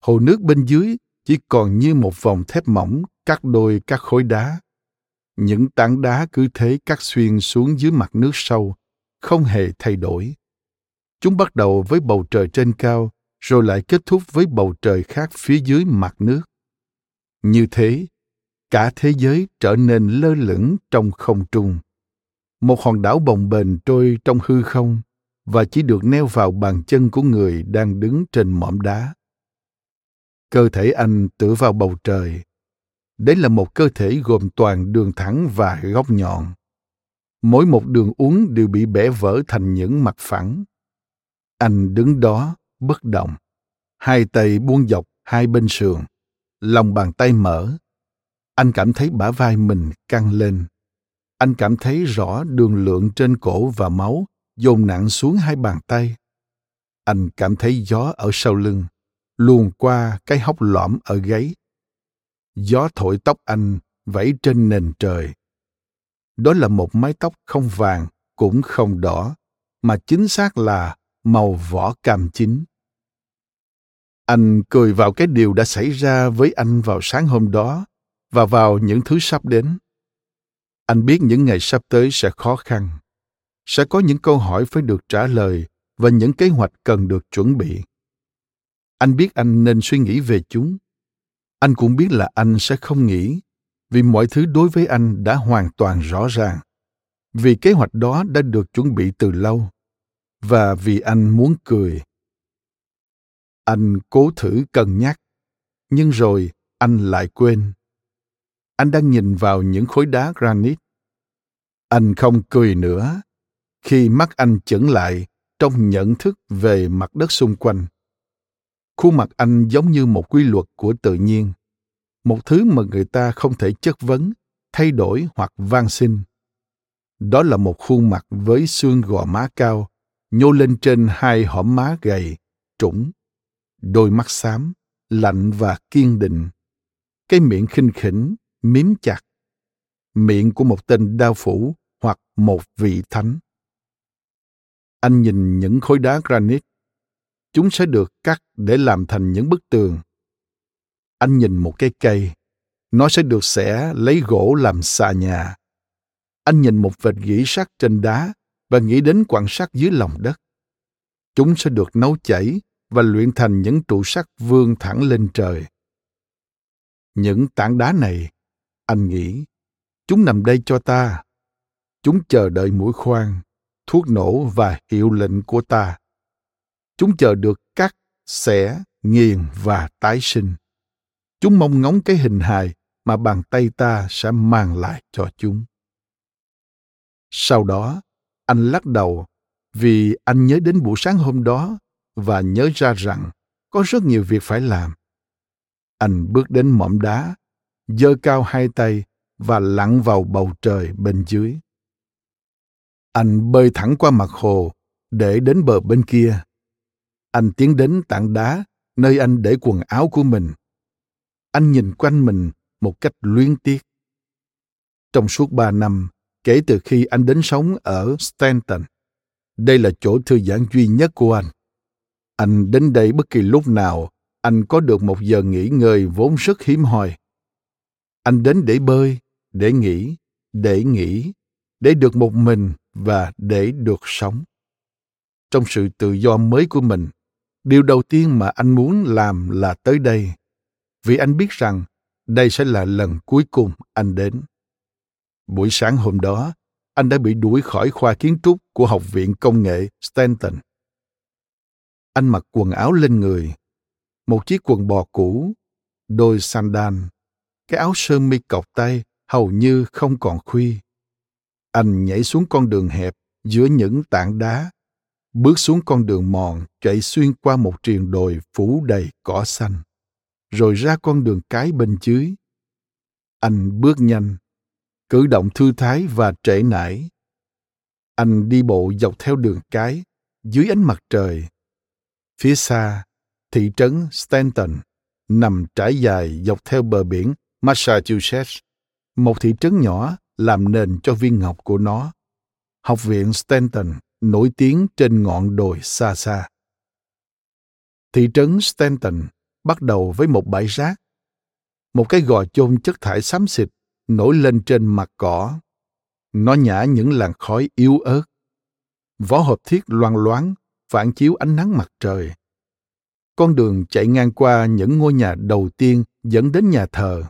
Hồ nước bên dưới chỉ còn như một vòng thép mỏng cắt đôi các khối đá. Những tảng đá cứ thế cắt xuyên xuống dưới mặt nước sâu, không hề thay đổi Chúng bắt đầu với bầu trời trên cao, rồi lại kết thúc với bầu trời khác phía dưới mặt nước. Như thế, cả thế giới trở nên lơ lửng trong không trung. Một hòn đảo bồng bềnh trôi trong hư không và chỉ được neo vào bàn chân của người đang đứng trên mỏm đá. Cơ thể anh tựa vào bầu trời. Đấy là một cơ thể gồm toàn đường thẳng và góc nhọn. Mỗi một đường uốn đều bị bẻ vỡ thành những mặt phẳng anh đứng đó, bất động. Hai tay buông dọc hai bên sườn. Lòng bàn tay mở. Anh cảm thấy bả vai mình căng lên. Anh cảm thấy rõ đường lượng trên cổ và máu dồn nặng xuống hai bàn tay. Anh cảm thấy gió ở sau lưng, luồn qua cái hốc lõm ở gáy. Gió thổi tóc anh vẫy trên nền trời. Đó là một mái tóc không vàng cũng không đỏ, mà chính xác là màu vỏ cam chín. Anh cười vào cái điều đã xảy ra với anh vào sáng hôm đó và vào những thứ sắp đến. Anh biết những ngày sắp tới sẽ khó khăn, sẽ có những câu hỏi phải được trả lời và những kế hoạch cần được chuẩn bị. Anh biết anh nên suy nghĩ về chúng. Anh cũng biết là anh sẽ không nghĩ, vì mọi thứ đối với anh đã hoàn toàn rõ ràng. Vì kế hoạch đó đã được chuẩn bị từ lâu và vì anh muốn cười. Anh cố thử cân nhắc, nhưng rồi anh lại quên. Anh đang nhìn vào những khối đá granite. Anh không cười nữa khi mắt anh chững lại trong nhận thức về mặt đất xung quanh. Khuôn mặt anh giống như một quy luật của tự nhiên, một thứ mà người ta không thể chất vấn, thay đổi hoặc van xin. Đó là một khuôn mặt với xương gò má cao nhô lên trên hai hõm má gầy, trũng, đôi mắt xám, lạnh và kiên định. Cái miệng khinh khỉnh miếm chặt. Miệng của một tên đao phủ hoặc một vị thánh. Anh nhìn những khối đá granite. Chúng sẽ được cắt để làm thành những bức tường. Anh nhìn một cái cây. Nó sẽ được xẻ lấy gỗ làm xà nhà. Anh nhìn một vệt gỉ sắt trên đá và nghĩ đến quặng sắt dưới lòng đất. Chúng sẽ được nấu chảy và luyện thành những trụ sắt vươn thẳng lên trời. Những tảng đá này, anh nghĩ, chúng nằm đây cho ta. Chúng chờ đợi mũi khoan, thuốc nổ và hiệu lệnh của ta. Chúng chờ được cắt, xẻ, nghiền và tái sinh. Chúng mong ngóng cái hình hài mà bàn tay ta sẽ mang lại cho chúng. Sau đó anh lắc đầu vì anh nhớ đến buổi sáng hôm đó và nhớ ra rằng có rất nhiều việc phải làm. Anh bước đến mỏm đá, giơ cao hai tay và lặn vào bầu trời bên dưới. Anh bơi thẳng qua mặt hồ để đến bờ bên kia. Anh tiến đến tảng đá nơi anh để quần áo của mình. Anh nhìn quanh mình một cách luyến tiếc. Trong suốt ba năm kể từ khi anh đến sống ở stanton. Đây là chỗ thư giãn duy nhất của anh. Anh đến đây bất kỳ lúc nào, anh có được một giờ nghỉ ngơi vốn rất hiếm hoi. Anh đến để bơi, để nghỉ để nghỉ, để được một mình và để được sống. Trong sự tự do mới của mình, điều đầu tiên mà anh muốn làm là tới đây, vì anh biết rằng đây sẽ là lần cuối cùng anh đến buổi sáng hôm đó, anh đã bị đuổi khỏi khoa kiến trúc của học viện công nghệ stanton. Anh mặc quần áo lên người, một chiếc quần bò cũ, đôi sandal, cái áo sơ mi cọc tay hầu như không còn khuy. Anh nhảy xuống con đường hẹp giữa những tảng đá, bước xuống con đường mòn chạy xuyên qua một triền đồi phủ đầy cỏ xanh, rồi ra con đường cái bên dưới. Anh bước nhanh cử động thư thái và trễ nải. Anh đi bộ dọc theo đường cái, dưới ánh mặt trời. Phía xa, thị trấn stanton, nằm trải dài dọc theo bờ biển massachusetts, một thị trấn nhỏ làm nền cho viên ngọc của nó. Học viện stanton nổi tiếng trên ngọn đồi xa xa. Thị trấn stanton bắt đầu với một bãi rác, một cái gò chôn chất thải xám xịt nổi lên trên mặt cỏ. Nó nhả những làn khói yếu ớt. Vỏ hộp thiết loang loáng, phản chiếu ánh nắng mặt trời. Con đường chạy ngang qua những ngôi nhà đầu tiên dẫn đến nhà thờ.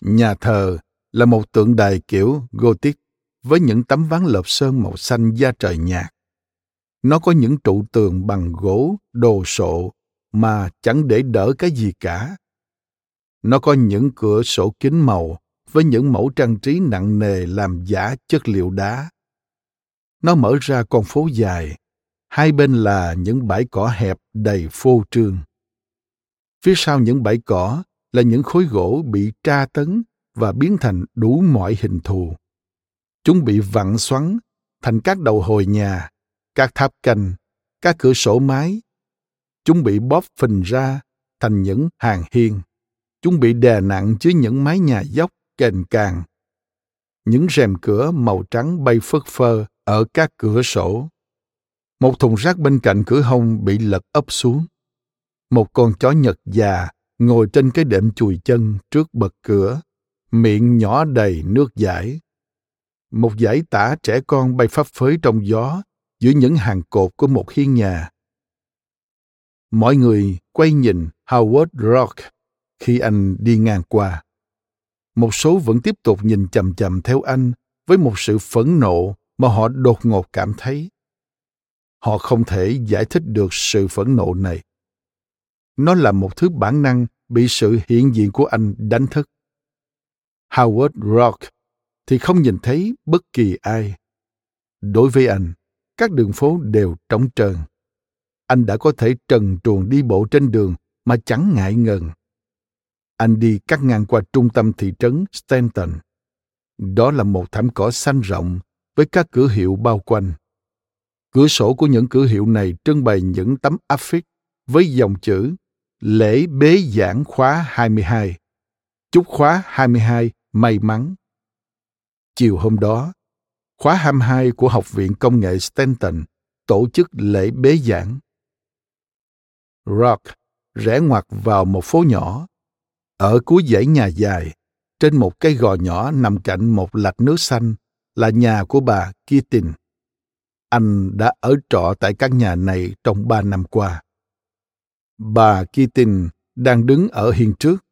Nhà thờ là một tượng đài kiểu gothic với những tấm ván lợp sơn màu xanh da trời nhạt. Nó có những trụ tường bằng gỗ, đồ sộ mà chẳng để đỡ cái gì cả. Nó có những cửa sổ kính màu với những mẫu trang trí nặng nề làm giả chất liệu đá nó mở ra con phố dài, hai bên là những bãi cỏ hẹp đầy phô trương phía sau những bãi cỏ là những khối gỗ bị tra tấn và biến thành đủ mọi hình thù chúng bị vặn xoắn thành các đầu hồi nhà, các tháp canh, các cửa sổ mái. Chúng bị bóp phình ra thành những hàng hiên. Chúng bị đè nặng dưới những mái nhà dốc kềnh càng. Những rèm cửa màu trắng bay phất phơ ở các cửa sổ. Một thùng rác bên cạnh cửa hông bị lật ấp xuống. Một con chó nhật già ngồi trên cái đệm chùi chân trước bậc cửa, miệng nhỏ đầy nước giải. Một dải tả trẻ con bay phấp phới trong gió giữa những hàng cột của một hiên nhà. Mọi người quay nhìn Howard Rock khi anh đi ngang qua. Một số vẫn tiếp tục nhìn chầm chầm theo anh với một sự phẫn nộ mà họ đột ngột cảm thấy. Họ không thể giải thích được sự phẫn nộ này. Nó là một thứ bản năng bị sự hiện diện của anh đánh thức. Howard Rock thì không nhìn thấy bất kỳ ai. Đối với anh, các đường phố đều trống trơn. Anh đã có thể trần truồng đi bộ trên đường mà chẳng ngại ngần. Anh đi cắt ngang qua trung tâm thị trấn Stanton. Đó là một thảm cỏ xanh rộng với các cửa hiệu bao quanh. Cửa sổ của những cửa hiệu này trưng bày những tấm áp phích với dòng chữ Lễ bế giảng khóa 22. Chúc khóa 22 may mắn. Chiều hôm đó, khóa 22 của Học viện Công nghệ Stanton tổ chức lễ bế giảng. Rock rẽ ngoặt vào một phố nhỏ. Ở cuối dãy nhà dài, trên một cây gò nhỏ nằm cạnh một lạch nước xanh là nhà của bà Keating. Anh đã ở trọ tại căn nhà này trong ba năm qua. Bà Keating đang đứng ở hiên trước.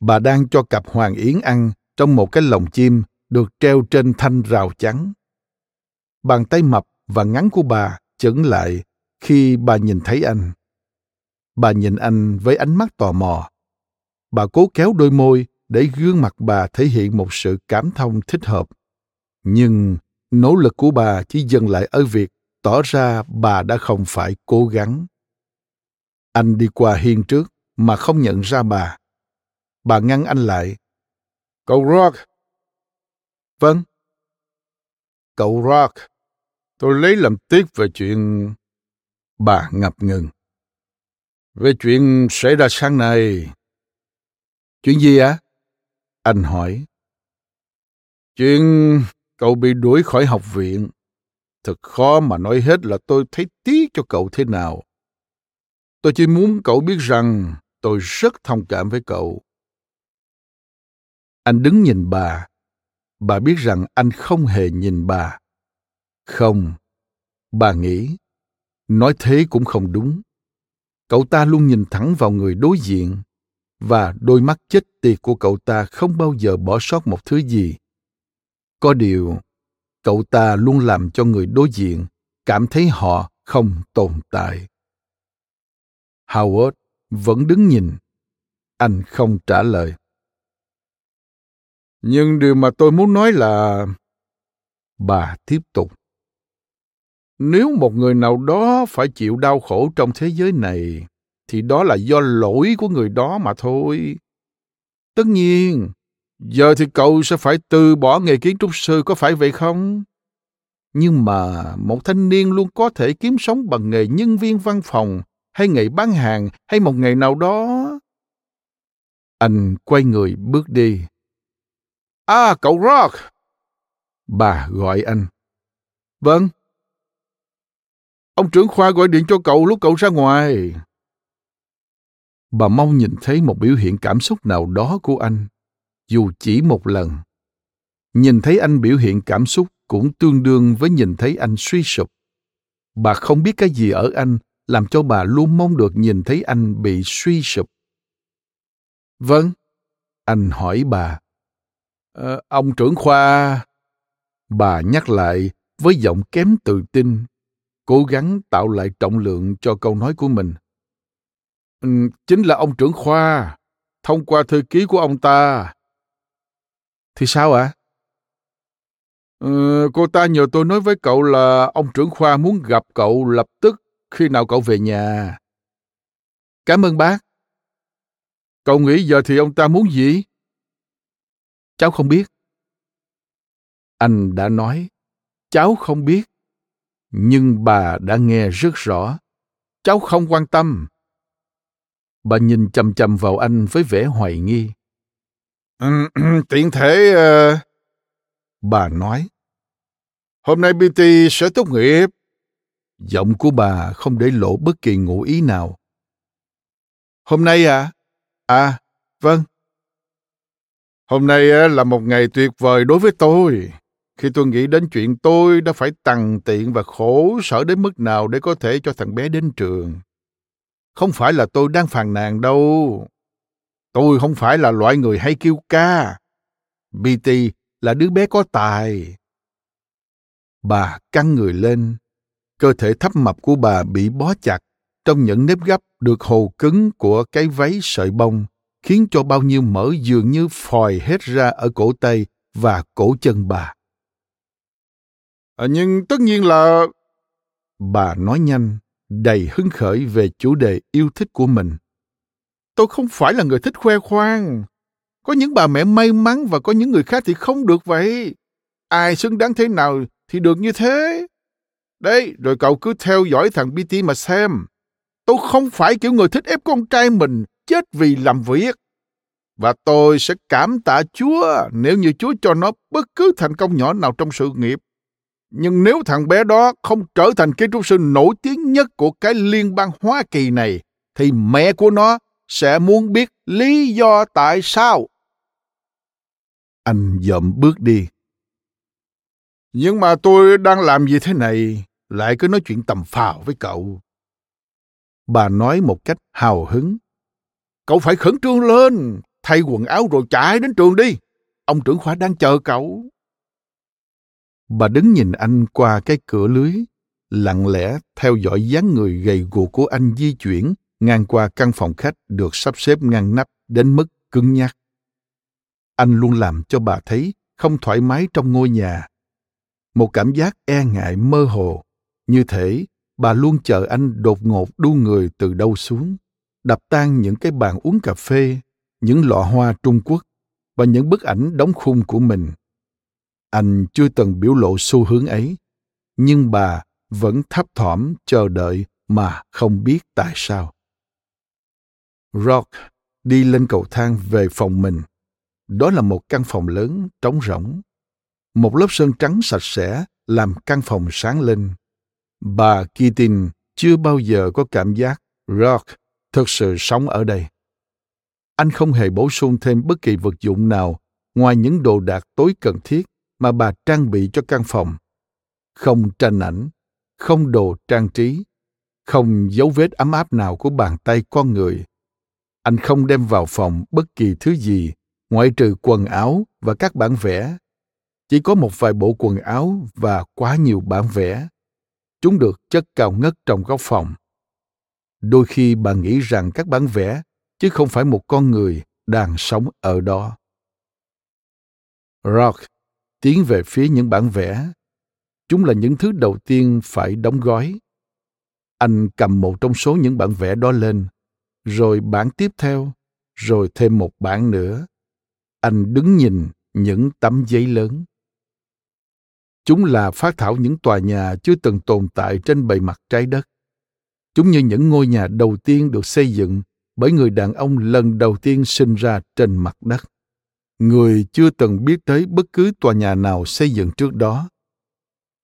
Bà đang cho cặp hoàng yến ăn trong một cái lồng chim được treo trên thanh rào trắng. Bàn tay mập và ngắn của bà chững lại khi bà nhìn thấy anh. Bà nhìn anh với ánh mắt tò mò. Bà cố kéo đôi môi để gương mặt bà thể hiện một sự cảm thông thích hợp. Nhưng nỗ lực của bà chỉ dừng lại ở việc tỏ ra bà đã không phải cố gắng. Anh đi qua hiên trước mà không nhận ra bà. Bà ngăn anh lại. Cậu Rock. Vâng. Cậu Rock, tôi lấy làm tiếc về chuyện... Bà ngập ngừng. Về chuyện xảy ra sáng nay. Chuyện gì ạ? À? Anh hỏi. Chuyện cậu bị đuổi khỏi học viện. Thật khó mà nói hết là tôi thấy tiếc cho cậu thế nào. Tôi chỉ muốn cậu biết rằng tôi rất thông cảm với cậu. Anh đứng nhìn bà. Bà biết rằng anh không hề nhìn bà. Không, bà nghĩ, nói thế cũng không đúng. Cậu ta luôn nhìn thẳng vào người đối diện và đôi mắt chết tiệt của cậu ta không bao giờ bỏ sót một thứ gì. Có điều, cậu ta luôn làm cho người đối diện cảm thấy họ không tồn tại. Howard vẫn đứng nhìn. Anh không trả lời. Nhưng điều mà tôi muốn nói là... Bà tiếp tục. Nếu một người nào đó phải chịu đau khổ trong thế giới này, thì đó là do lỗi của người đó mà thôi. Tất nhiên, giờ thì cậu sẽ phải từ bỏ nghề kiến trúc sư có phải vậy không? Nhưng mà một thanh niên luôn có thể kiếm sống bằng nghề nhân viên văn phòng hay nghề bán hàng hay một nghề nào đó. Anh quay người bước đi. À, cậu Rock! Bà gọi anh. Vâng. Ông trưởng khoa gọi điện cho cậu lúc cậu ra ngoài. Bà mong nhìn thấy một biểu hiện cảm xúc nào đó của anh, dù chỉ một lần. Nhìn thấy anh biểu hiện cảm xúc cũng tương đương với nhìn thấy anh suy sụp. Bà không biết cái gì ở anh làm cho bà luôn mong được nhìn thấy anh bị suy sụp. Vâng, anh hỏi bà. Ờ, ông trưởng khoa... Bà nhắc lại với giọng kém tự tin, cố gắng tạo lại trọng lượng cho câu nói của mình. Ừ, chính là ông trưởng khoa, thông qua thư ký của ông ta. Thì sao ạ? À? Ừ, cô ta nhờ tôi nói với cậu là ông trưởng khoa muốn gặp cậu lập tức khi nào cậu về nhà. Cảm ơn bác. Cậu nghĩ giờ thì ông ta muốn gì? Cháu không biết. Anh đã nói, cháu không biết. nhưng bà đã nghe rất rõ cháu không quan tâm bà nhìn chằm chằm vào anh với vẻ hoài nghi. Tiện thể uh... bà nói hôm nay bt sẽ tốt nghiệp. Giọng của bà không để lộ bất kỳ ngụ ý nào. Hôm nay à? À vâng. Hôm nay là một ngày tuyệt vời đối với tôi. Khi tôi nghĩ đến chuyện tôi đã phải tằn tiện và khổ sở đến mức nào để có thể cho thằng bé đến trường không phải là tôi đang phàn nàn đâu. Tôi không phải là loại người hay kêu ca. Bt là đứa bé có tài. Bà căng người lên. Cơ thể thấp mập của bà bị bó chặt. Trong những nếp gấp được hồ cứng của cái váy sợi bông khiến cho bao nhiêu mỡ dường như phòi hết ra ở cổ tay và cổ chân bà. À, nhưng tất nhiên là bà nói nhanh đầy hứng khởi về chủ đề yêu thích của mình. Tôi không phải là người thích khoe khoang. Có những bà mẹ may mắn và có những người khác thì không được vậy. Ai xứng đáng thế nào thì được như thế. Đấy, rồi cậu cứ theo dõi thằng bt mà xem. Tôi không phải kiểu người thích ép con trai mình chết vì làm việc. Và tôi sẽ cảm tạ chúa nếu như chúa cho nó bất cứ thành công nhỏ nào trong sự nghiệp nhưng nếu thằng bé đó không trở thành kiến trúc sư nổi tiếng nhất của cái liên bang Hoa Kỳ này, thì mẹ của nó sẽ muốn biết lý do tại sao. Anh dậm bước đi. Nhưng mà tôi đang làm gì thế này, lại cứ nói chuyện tầm phào với cậu. Bà nói một cách hào hứng. Cậu phải khẩn trương lên, thay quần áo rồi chạy đến trường đi. Ông trưởng khoa đang chờ cậu. Bà đứng nhìn anh qua cái cửa lưới, lặng lẽ theo dõi dáng người gầy guộc của anh di chuyển ngang qua căn phòng khách được sắp xếp ngăn nắp đến mức cứng nhắc. Anh luôn làm cho bà thấy không thoải mái trong ngôi nhà. Một cảm giác e ngại mơ hồ, như thể bà luôn chờ anh đột ngột đu người từ đâu xuống, đập tan những cái bàn uống cà phê, những lọ hoa Trung Quốc và những bức ảnh đóng khung của mình anh chưa từng biểu lộ xu hướng ấy, nhưng bà vẫn thấp thỏm chờ đợi mà không biết tại sao. Rock đi lên cầu thang về phòng mình. Đó là một căn phòng lớn, trống rỗng. Một lớp sơn trắng sạch sẽ làm căn phòng sáng lên. Bà keating chưa bao giờ có cảm giác rock thực sự sống ở đây. Anh không hề bổ sung thêm bất kỳ vật dụng nào ngoài những đồ đạc tối cần thiết mà bà trang bị cho căn phòng. Không tranh ảnh, không đồ trang trí, không dấu vết ấm áp nào của bàn tay con người. Anh không đem vào phòng bất kỳ thứ gì, ngoại trừ quần áo và các bản vẽ. Chỉ có một vài bộ quần áo và quá nhiều bản vẽ. Chúng được chất cao ngất trong góc phòng. Đôi khi bà nghĩ rằng các bản vẽ, chứ không phải một con người, đang sống ở đó. Rock tiến về phía những bản vẽ. Chúng là những thứ đầu tiên phải đóng gói. Anh cầm một trong số những bản vẽ đó lên, rồi bản tiếp theo, rồi thêm một bản nữa. Anh đứng nhìn những tấm giấy lớn. Chúng là phát thảo những tòa nhà chưa từng tồn tại trên bề mặt trái đất. Chúng như những ngôi nhà đầu tiên được xây dựng bởi người đàn ông lần đầu tiên sinh ra trên mặt đất người chưa từng biết tới bất cứ tòa nhà nào xây dựng trước đó.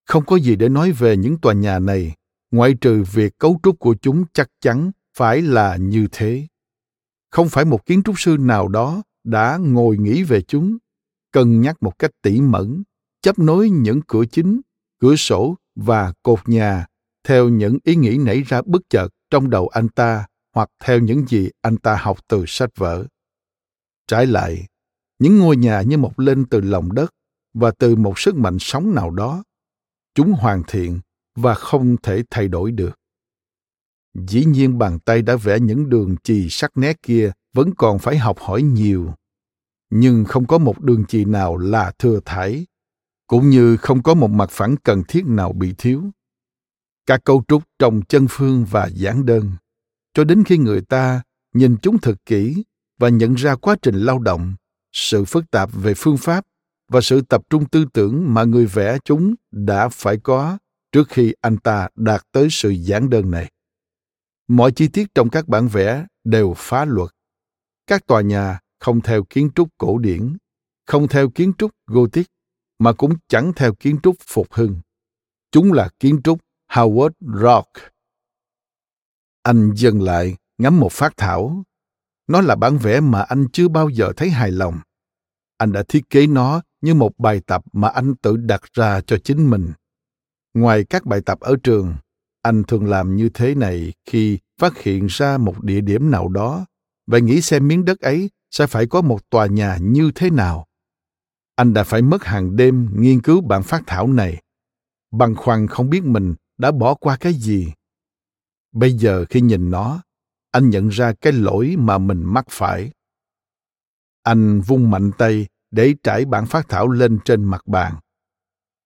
Không có gì để nói về những tòa nhà này, ngoại trừ việc cấu trúc của chúng chắc chắn phải là như thế. Không phải một kiến trúc sư nào đó đã ngồi nghĩ về chúng. Cân nhắc một cách tỉ mẩn, chấp nối những cửa chính, cửa sổ và cột nhà theo những ý nghĩ nảy ra bất chợt trong đầu anh ta hoặc theo những gì anh ta học từ sách vở. Trái lại những ngôi nhà như mọc lên từ lòng đất và từ một sức mạnh sống nào đó, chúng hoàn thiện và không thể thay đổi được. Dĩ nhiên bàn tay đã vẽ những đường chì sắc nét kia vẫn còn phải học hỏi nhiều, nhưng không có một đường chì nào là thừa thải, cũng như không có một mặt phẳng cần thiết nào bị thiếu. Các cấu trúc trong chân phương và giản đơn, cho đến khi người ta nhìn chúng thật kỹ và nhận ra quá trình lao động sự phức tạp về phương pháp và sự tập trung tư tưởng mà người vẽ chúng đã phải có trước khi anh ta đạt tới sự giản đơn này. Mọi chi tiết trong các bản vẽ đều phá luật. Các tòa nhà không theo kiến trúc cổ điển, không theo kiến trúc Gothic, mà cũng chẳng theo kiến trúc phục hưng. Chúng là kiến trúc Howard Rock. Anh dừng lại, ngắm một phát thảo. Nó là bản vẽ mà anh chưa bao giờ thấy hài lòng. Anh đã thiết kế nó như một bài tập mà anh tự đặt ra cho chính mình. Ngoài các bài tập ở trường, anh thường làm như thế này khi phát hiện ra một địa điểm nào đó và nghĩ xem miếng đất ấy sẽ phải có một tòa nhà như thế nào. Anh đã phải mất hàng đêm nghiên cứu bản phát thảo này, băn khoăn không biết mình đã bỏ qua cái gì. Bây giờ khi nhìn nó, anh nhận ra cái lỗi mà mình mắc phải. Anh vung mạnh tay để trải bản phát thảo lên trên mặt bàn.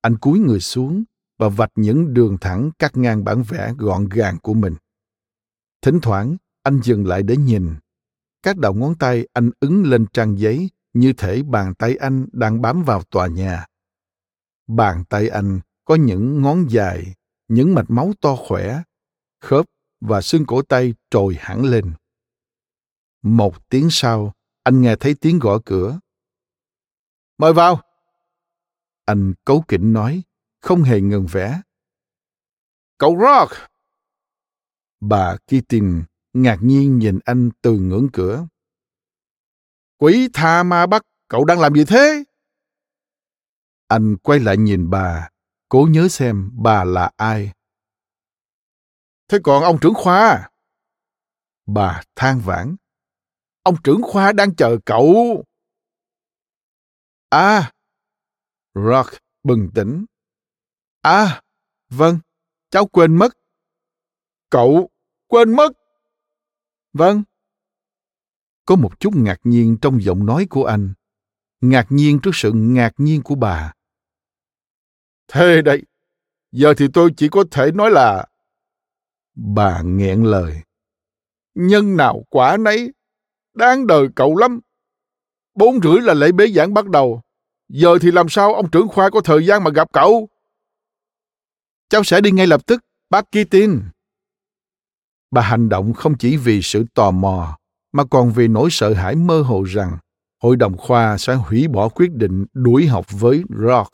Anh cúi người xuống và vạch những đường thẳng cắt ngang bản vẽ gọn gàng của mình. Thỉnh thoảng, anh dừng lại để nhìn. Các đầu ngón tay anh ứng lên trang giấy như thể bàn tay anh đang bám vào tòa nhà. Bàn tay anh có những ngón dài, những mạch máu to khỏe, khớp và xương cổ tay trồi hẳn lên. Một tiếng sau, anh nghe thấy tiếng gõ cửa. Mời vào. Anh cấu kỉnh nói, không hề ngừng vẽ. Cậu Rock! Bà Keating ngạc nhiên nhìn anh từ ngưỡng cửa. Quỷ tha ma bắt, cậu đang làm gì thế? Anh quay lại nhìn bà, cố nhớ xem bà là ai. Thế còn ông trưởng khoa? Bà than vãn. Ông trưởng khoa đang chờ cậu. À, Rock bừng tỉnh. À, vâng, cháu quên mất. Cậu quên mất. Vâng. Có một chút ngạc nhiên trong giọng nói của anh. Ngạc nhiên trước sự ngạc nhiên của bà. Thế đây, giờ thì tôi chỉ có thể nói là... Bà nghẹn lời. Nhân nào quả nấy, đáng đời cậu lắm. Bốn rưỡi là lễ bế giảng bắt đầu. Giờ thì làm sao ông trưởng khoa có thời gian mà gặp cậu? Cháu sẽ đi ngay lập tức, bác tin Bà hành động không chỉ vì sự tò mò, mà còn vì nỗi sợ hãi mơ hồ rằng hội đồng khoa sẽ hủy bỏ quyết định đuổi học với Rock.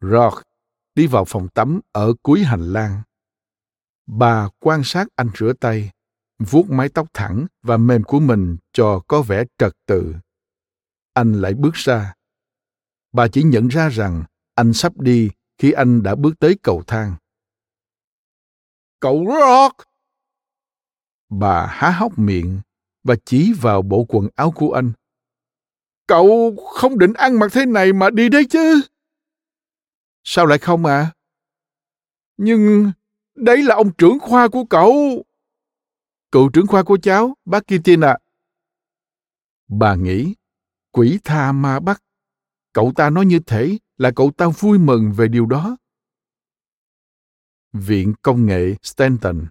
Rock đi vào phòng tắm ở cuối hành lang. Bà quan sát anh rửa tay, vuốt mái tóc thẳng và mềm của mình cho có vẻ trật tự. Anh lại bước ra. Bà chỉ nhận ra rằng anh sắp đi khi anh đã bước tới cầu thang. Cậu Rock! Bà há hốc miệng và chỉ vào bộ quần áo của anh. Cậu không định ăn mặc thế này mà đi đấy chứ? Sao lại không à? Nhưng đấy là ông trưởng khoa của cậu. Cựu trưởng khoa của cháu, bác Kitin à. Bà nghĩ, quỷ tha ma bắt. Cậu ta nói như thế là cậu ta vui mừng về điều đó. Viện Công nghệ Stanton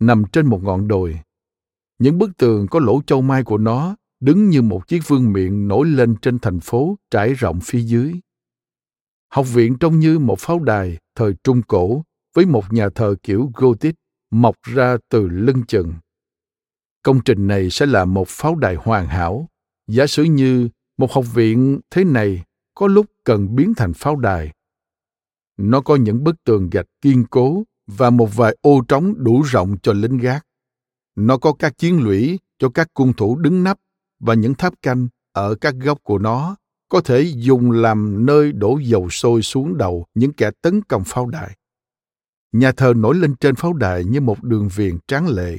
nằm trên một ngọn đồi. Những bức tường có lỗ châu mai của nó đứng như một chiếc vương miện nổi lên trên thành phố trải rộng phía dưới. Học viện trông như một pháo đài thời Trung Cổ với một nhà thờ kiểu Gothic mọc ra từ lưng chừng. Công trình này sẽ là một pháo đài hoàn hảo. Giả sử như một học viện thế này có lúc cần biến thành pháo đài. Nó có những bức tường gạch kiên cố và một vài ô trống đủ rộng cho lính gác. Nó có các chiến lũy cho các cung thủ đứng nắp và những tháp canh ở các góc của nó có thể dùng làm nơi đổ dầu sôi xuống đầu những kẻ tấn công pháo đài. Nhà thờ nổi lên trên pháo đài như một đường viền tráng lệ,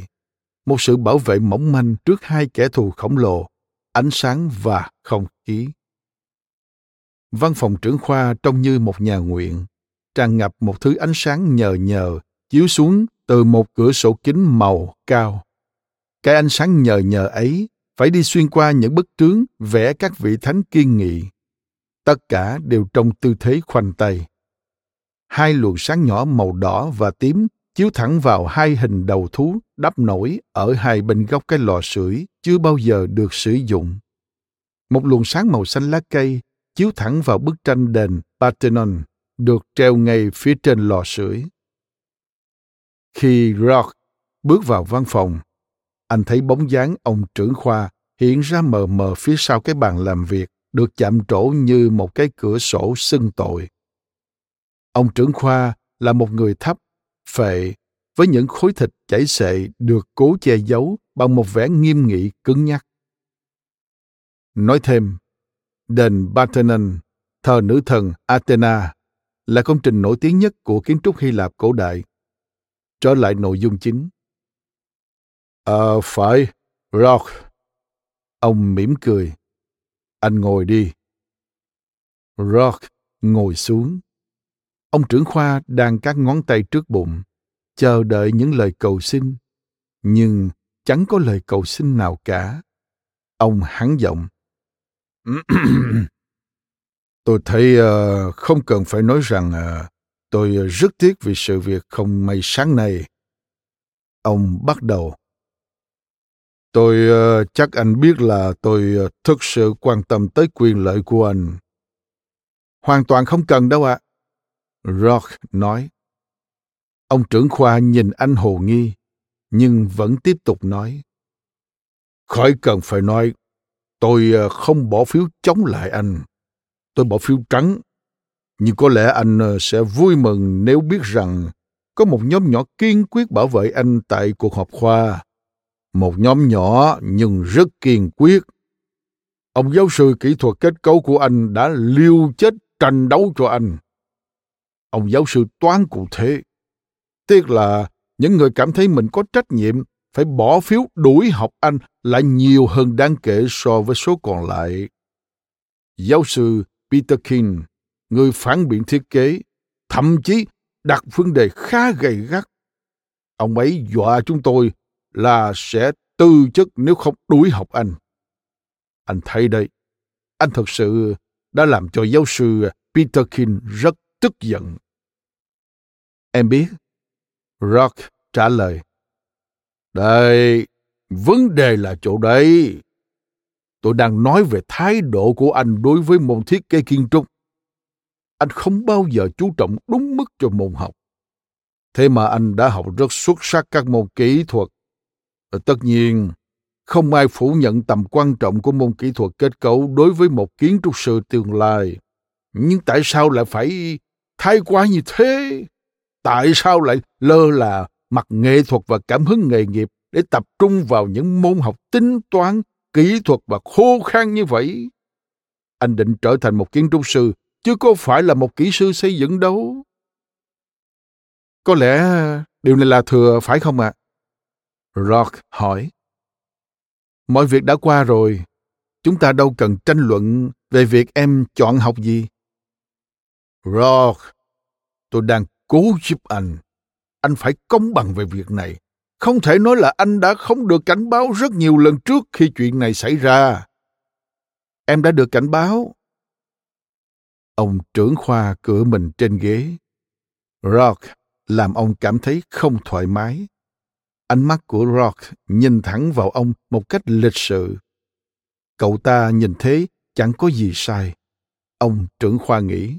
một sự bảo vệ mỏng manh trước hai kẻ thù khổng lồ, ánh sáng và không khí. Văn phòng trưởng khoa trông như một nhà nguyện, tràn ngập một thứ ánh sáng nhờ nhờ chiếu xuống từ một cửa sổ kính màu cao. Cái ánh sáng nhờ nhờ ấy phải đi xuyên qua những bức trướng vẽ các vị thánh kiên nghị. Tất cả đều trong tư thế khoanh tay. Hai luồng sáng nhỏ màu đỏ và tím chiếu thẳng vào hai hình đầu thú đắp nổi ở hai bên góc cái lò sưởi chưa bao giờ được sử dụng. Một luồng sáng màu xanh lá cây chiếu thẳng vào bức tranh đền Parthenon được treo ngay phía trên lò sưởi. Khi Rock bước vào văn phòng, anh thấy bóng dáng ông trưởng khoa hiện ra mờ mờ phía sau cái bàn làm việc được chạm trổ như một cái cửa sổ xưng tội. Ông trưởng khoa là một người thấp, phệ, với những khối thịt chảy xệ được cố che giấu bằng một vẻ nghiêm nghị cứng nhắc. Nói thêm, đền Parthenon, thờ nữ thần Athena, là công trình nổi tiếng nhất của kiến trúc Hy Lạp cổ đại. Trở lại nội dung chính. Ờ, phải, Rock. Ông mỉm cười. Anh ngồi đi. Rock ngồi xuống. Ông trưởng khoa đang các ngón tay trước bụng, chờ đợi những lời cầu xin. Nhưng chẳng có lời cầu xin nào cả. Ông hắn giọng. tôi thấy uh, không cần phải nói rằng uh, tôi rất tiếc vì sự việc không may sáng nay. Ông bắt đầu. Tôi uh, chắc anh biết là tôi uh, thực sự quan tâm tới quyền lợi của anh. Hoàn toàn không cần đâu ạ. À. Rock nói. Ông trưởng khoa nhìn anh hồ nghi, nhưng vẫn tiếp tục nói. Khỏi cần phải nói, tôi ờ, không bỏ phiếu chống lại anh. Tôi bỏ phiếu trắng. Nhưng có lẽ anh ờ, sẽ vui mừng nếu biết rằng có một nhóm nhỏ kiên quyết bảo vệ anh tại cuộc họp khoa một nhóm nhỏ nhưng rất kiên quyết. Ông giáo sư kỹ thuật kết cấu của anh đã liêu chết tranh đấu cho anh. Ông giáo sư toán cụ thể. Tiếc là những người cảm thấy mình có trách nhiệm phải bỏ phiếu đuổi học anh lại nhiều hơn đáng kể so với số còn lại. Giáo sư Peter King, người phản biện thiết kế, thậm chí đặt vấn đề khá gay gắt. Ông ấy dọa chúng tôi là sẽ tư chức nếu không đuổi học anh. Anh thấy đây, anh thật sự đã làm cho giáo sư Peter King rất tức giận. Em biết. Rock trả lời. Đây, vấn đề là chỗ đấy. Tôi đang nói về thái độ của anh đối với môn thiết kế kiến trúc. Anh không bao giờ chú trọng đúng mức cho môn học. Thế mà anh đã học rất xuất sắc các môn kỹ thuật, ờ, tất nhiên, không ai phủ nhận tầm quan trọng của môn kỹ thuật kết cấu đối với một kiến trúc sư tương lai. Nhưng tại sao lại phải thái quá như thế? Tại sao lại lơ là mặt nghệ thuật và cảm hứng nghề nghiệp để tập trung vào những môn học tính toán, kỹ thuật và khô khan như vậy? Anh định trở thành một kiến trúc sư, chứ có phải là một kỹ sư xây dựng đâu. Có lẽ điều này là thừa phải không ạ? À? Rock hỏi. Mọi việc đã qua rồi. Chúng ta đâu cần tranh luận về việc em chọn học gì. Rock, tôi đang cố giúp anh. Anh phải công bằng về việc này. Không thể nói là anh đã không được cảnh báo rất nhiều lần trước khi chuyện này xảy ra. Em đã được cảnh báo. Ông trưởng khoa cửa mình trên ghế. Rock, làm ông cảm thấy không thoải mái. Ánh mắt của Rock nhìn thẳng vào ông một cách lịch sự. Cậu ta nhìn thế, chẳng có gì sai. Ông trưởng khoa nghĩ.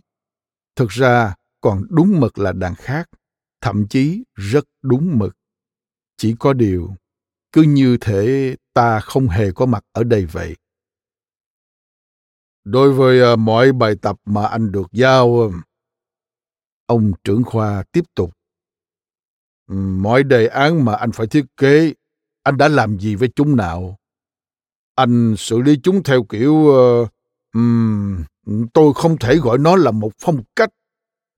Thực ra còn đúng mực là đàn khác, thậm chí rất đúng mực. Chỉ có điều, cứ như thể ta không hề có mặt ở đây vậy. Đối với ờ, mọi bài tập mà anh được giao, ờ, ông trưởng khoa tiếp tục ừ, Mọi đề án mà anh phải thiết kế, anh đã làm gì với chúng nào? Anh xử lý chúng theo kiểu... Uh, um, tôi không thể gọi nó là một phong cách,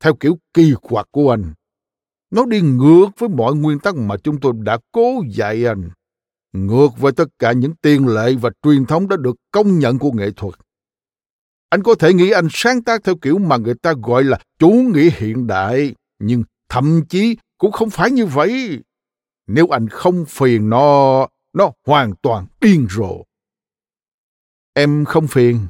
theo kiểu kỳ quặc của anh. Nó đi ngược với mọi nguyên tắc mà chúng tôi đã cố dạy anh. Ngược với tất cả những tiền lệ và truyền thống đã được công nhận của nghệ thuật. Anh có thể nghĩ anh sáng tác theo kiểu mà người ta gọi là chủ nghĩa hiện đại, nhưng thậm chí cũng không phải như vậy. Nếu anh không phiền nó, nó hoàn toàn điên rồ. Em không phiền.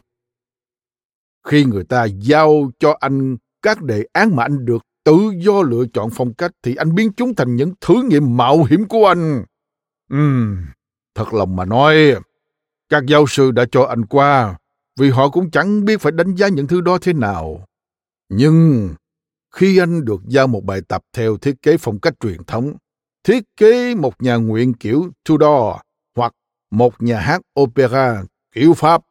Khi người ta giao cho anh các đề án mà anh được tự do lựa chọn phong cách thì anh biến chúng thành những thử nghiệm mạo hiểm của anh. Ừm, thật lòng mà nói, các giáo sư đã cho anh qua vì họ cũng chẳng biết phải đánh giá những thứ đó thế nào. Nhưng khi anh được giao một bài tập theo thiết kế phong cách truyền thống, thiết kế một nhà nguyện kiểu Tudor hoặc một nhà hát opera kiểu Pháp,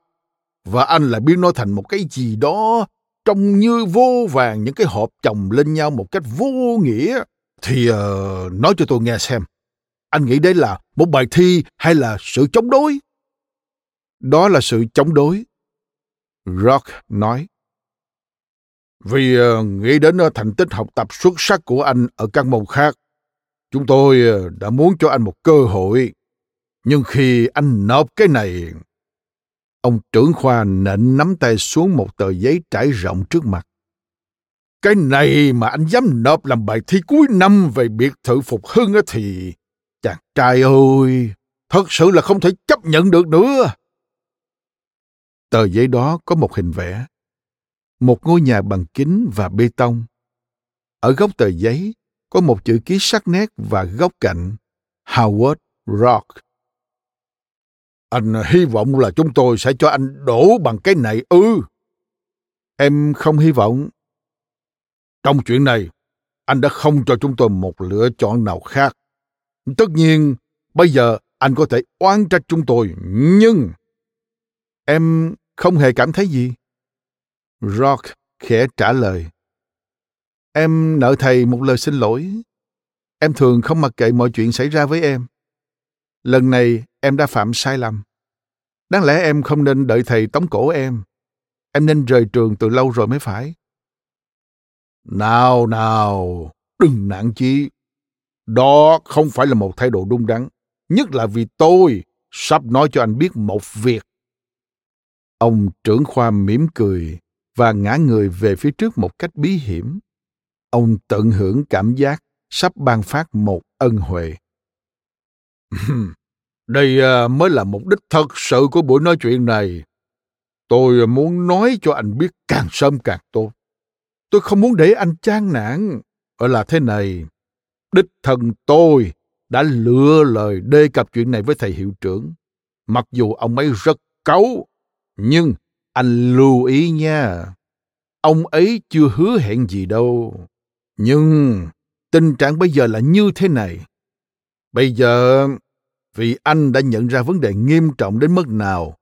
và anh lại biến nó thành một cái gì đó trông như vô vàng những cái hộp chồng lên nhau một cách vô nghĩa, thì uh, nói cho tôi nghe xem. Anh nghĩ đây là một bài thi hay là sự chống đối? Đó là sự chống đối. Rock nói. Vì uh, nghĩ đến uh, thành tích học tập xuất sắc của anh ở các môn khác, chúng tôi uh, đã muốn cho anh một cơ hội. Nhưng khi anh nộp cái này, ông trưởng khoa nện nắm tay xuống một tờ giấy trải rộng trước mặt. Cái này mà anh dám nộp làm bài thi cuối năm về biệt thự phục hưng á thì chàng trai ơi, thật sự là không thể chấp nhận được nữa. Tờ giấy đó có một hình vẽ. Một ngôi nhà bằng kính và bê tông. Ở góc tờ giấy có một chữ ký sắc nét và góc cạnh Howard Rock. Anh ờ, hy vọng là chúng tôi sẽ cho anh đổ bằng cái này ư. Ừ. Em không hy vọng. Trong chuyện này, anh đã không cho chúng tôi một lựa chọn nào khác. Tất nhiên, bây giờ anh có thể oán trách chúng tôi, nhưng... Em không hề cảm thấy gì. Rock khẽ trả lời. Em nợ thầy một lời xin lỗi. Em thường không mặc kệ mọi chuyện xảy ra với em. Lần này em đã phạm sai lầm. Đáng lẽ em không nên đợi thầy tống cổ em. Em nên rời trường từ lâu rồi mới phải. Nào nào, đừng nặng chi. Đó không phải là một thái độ đúng đắn. Nhất là vì tôi sắp nói cho anh biết một việc. Ông trưởng khoa mỉm cười và ngã người về phía trước một cách bí hiểm. Ông tận hưởng cảm giác sắp ban phát một ân huệ. Đây à, mới là mục đích thật sự của buổi nói chuyện này. Tôi muốn nói cho anh biết càng sớm càng tốt. Tôi không muốn để anh chán nản. Ở là thế này, đích thân tôi đã lựa lời đề cập chuyện này với thầy hiệu trưởng. Mặc dù ông ấy rất cáu, nhưng anh lưu ý nha. Ông ấy chưa hứa hẹn gì đâu. Nhưng tình trạng bây giờ là như thế này. Bây giờ, vì anh đã nhận ra vấn đề nghiêm trọng đến mức nào,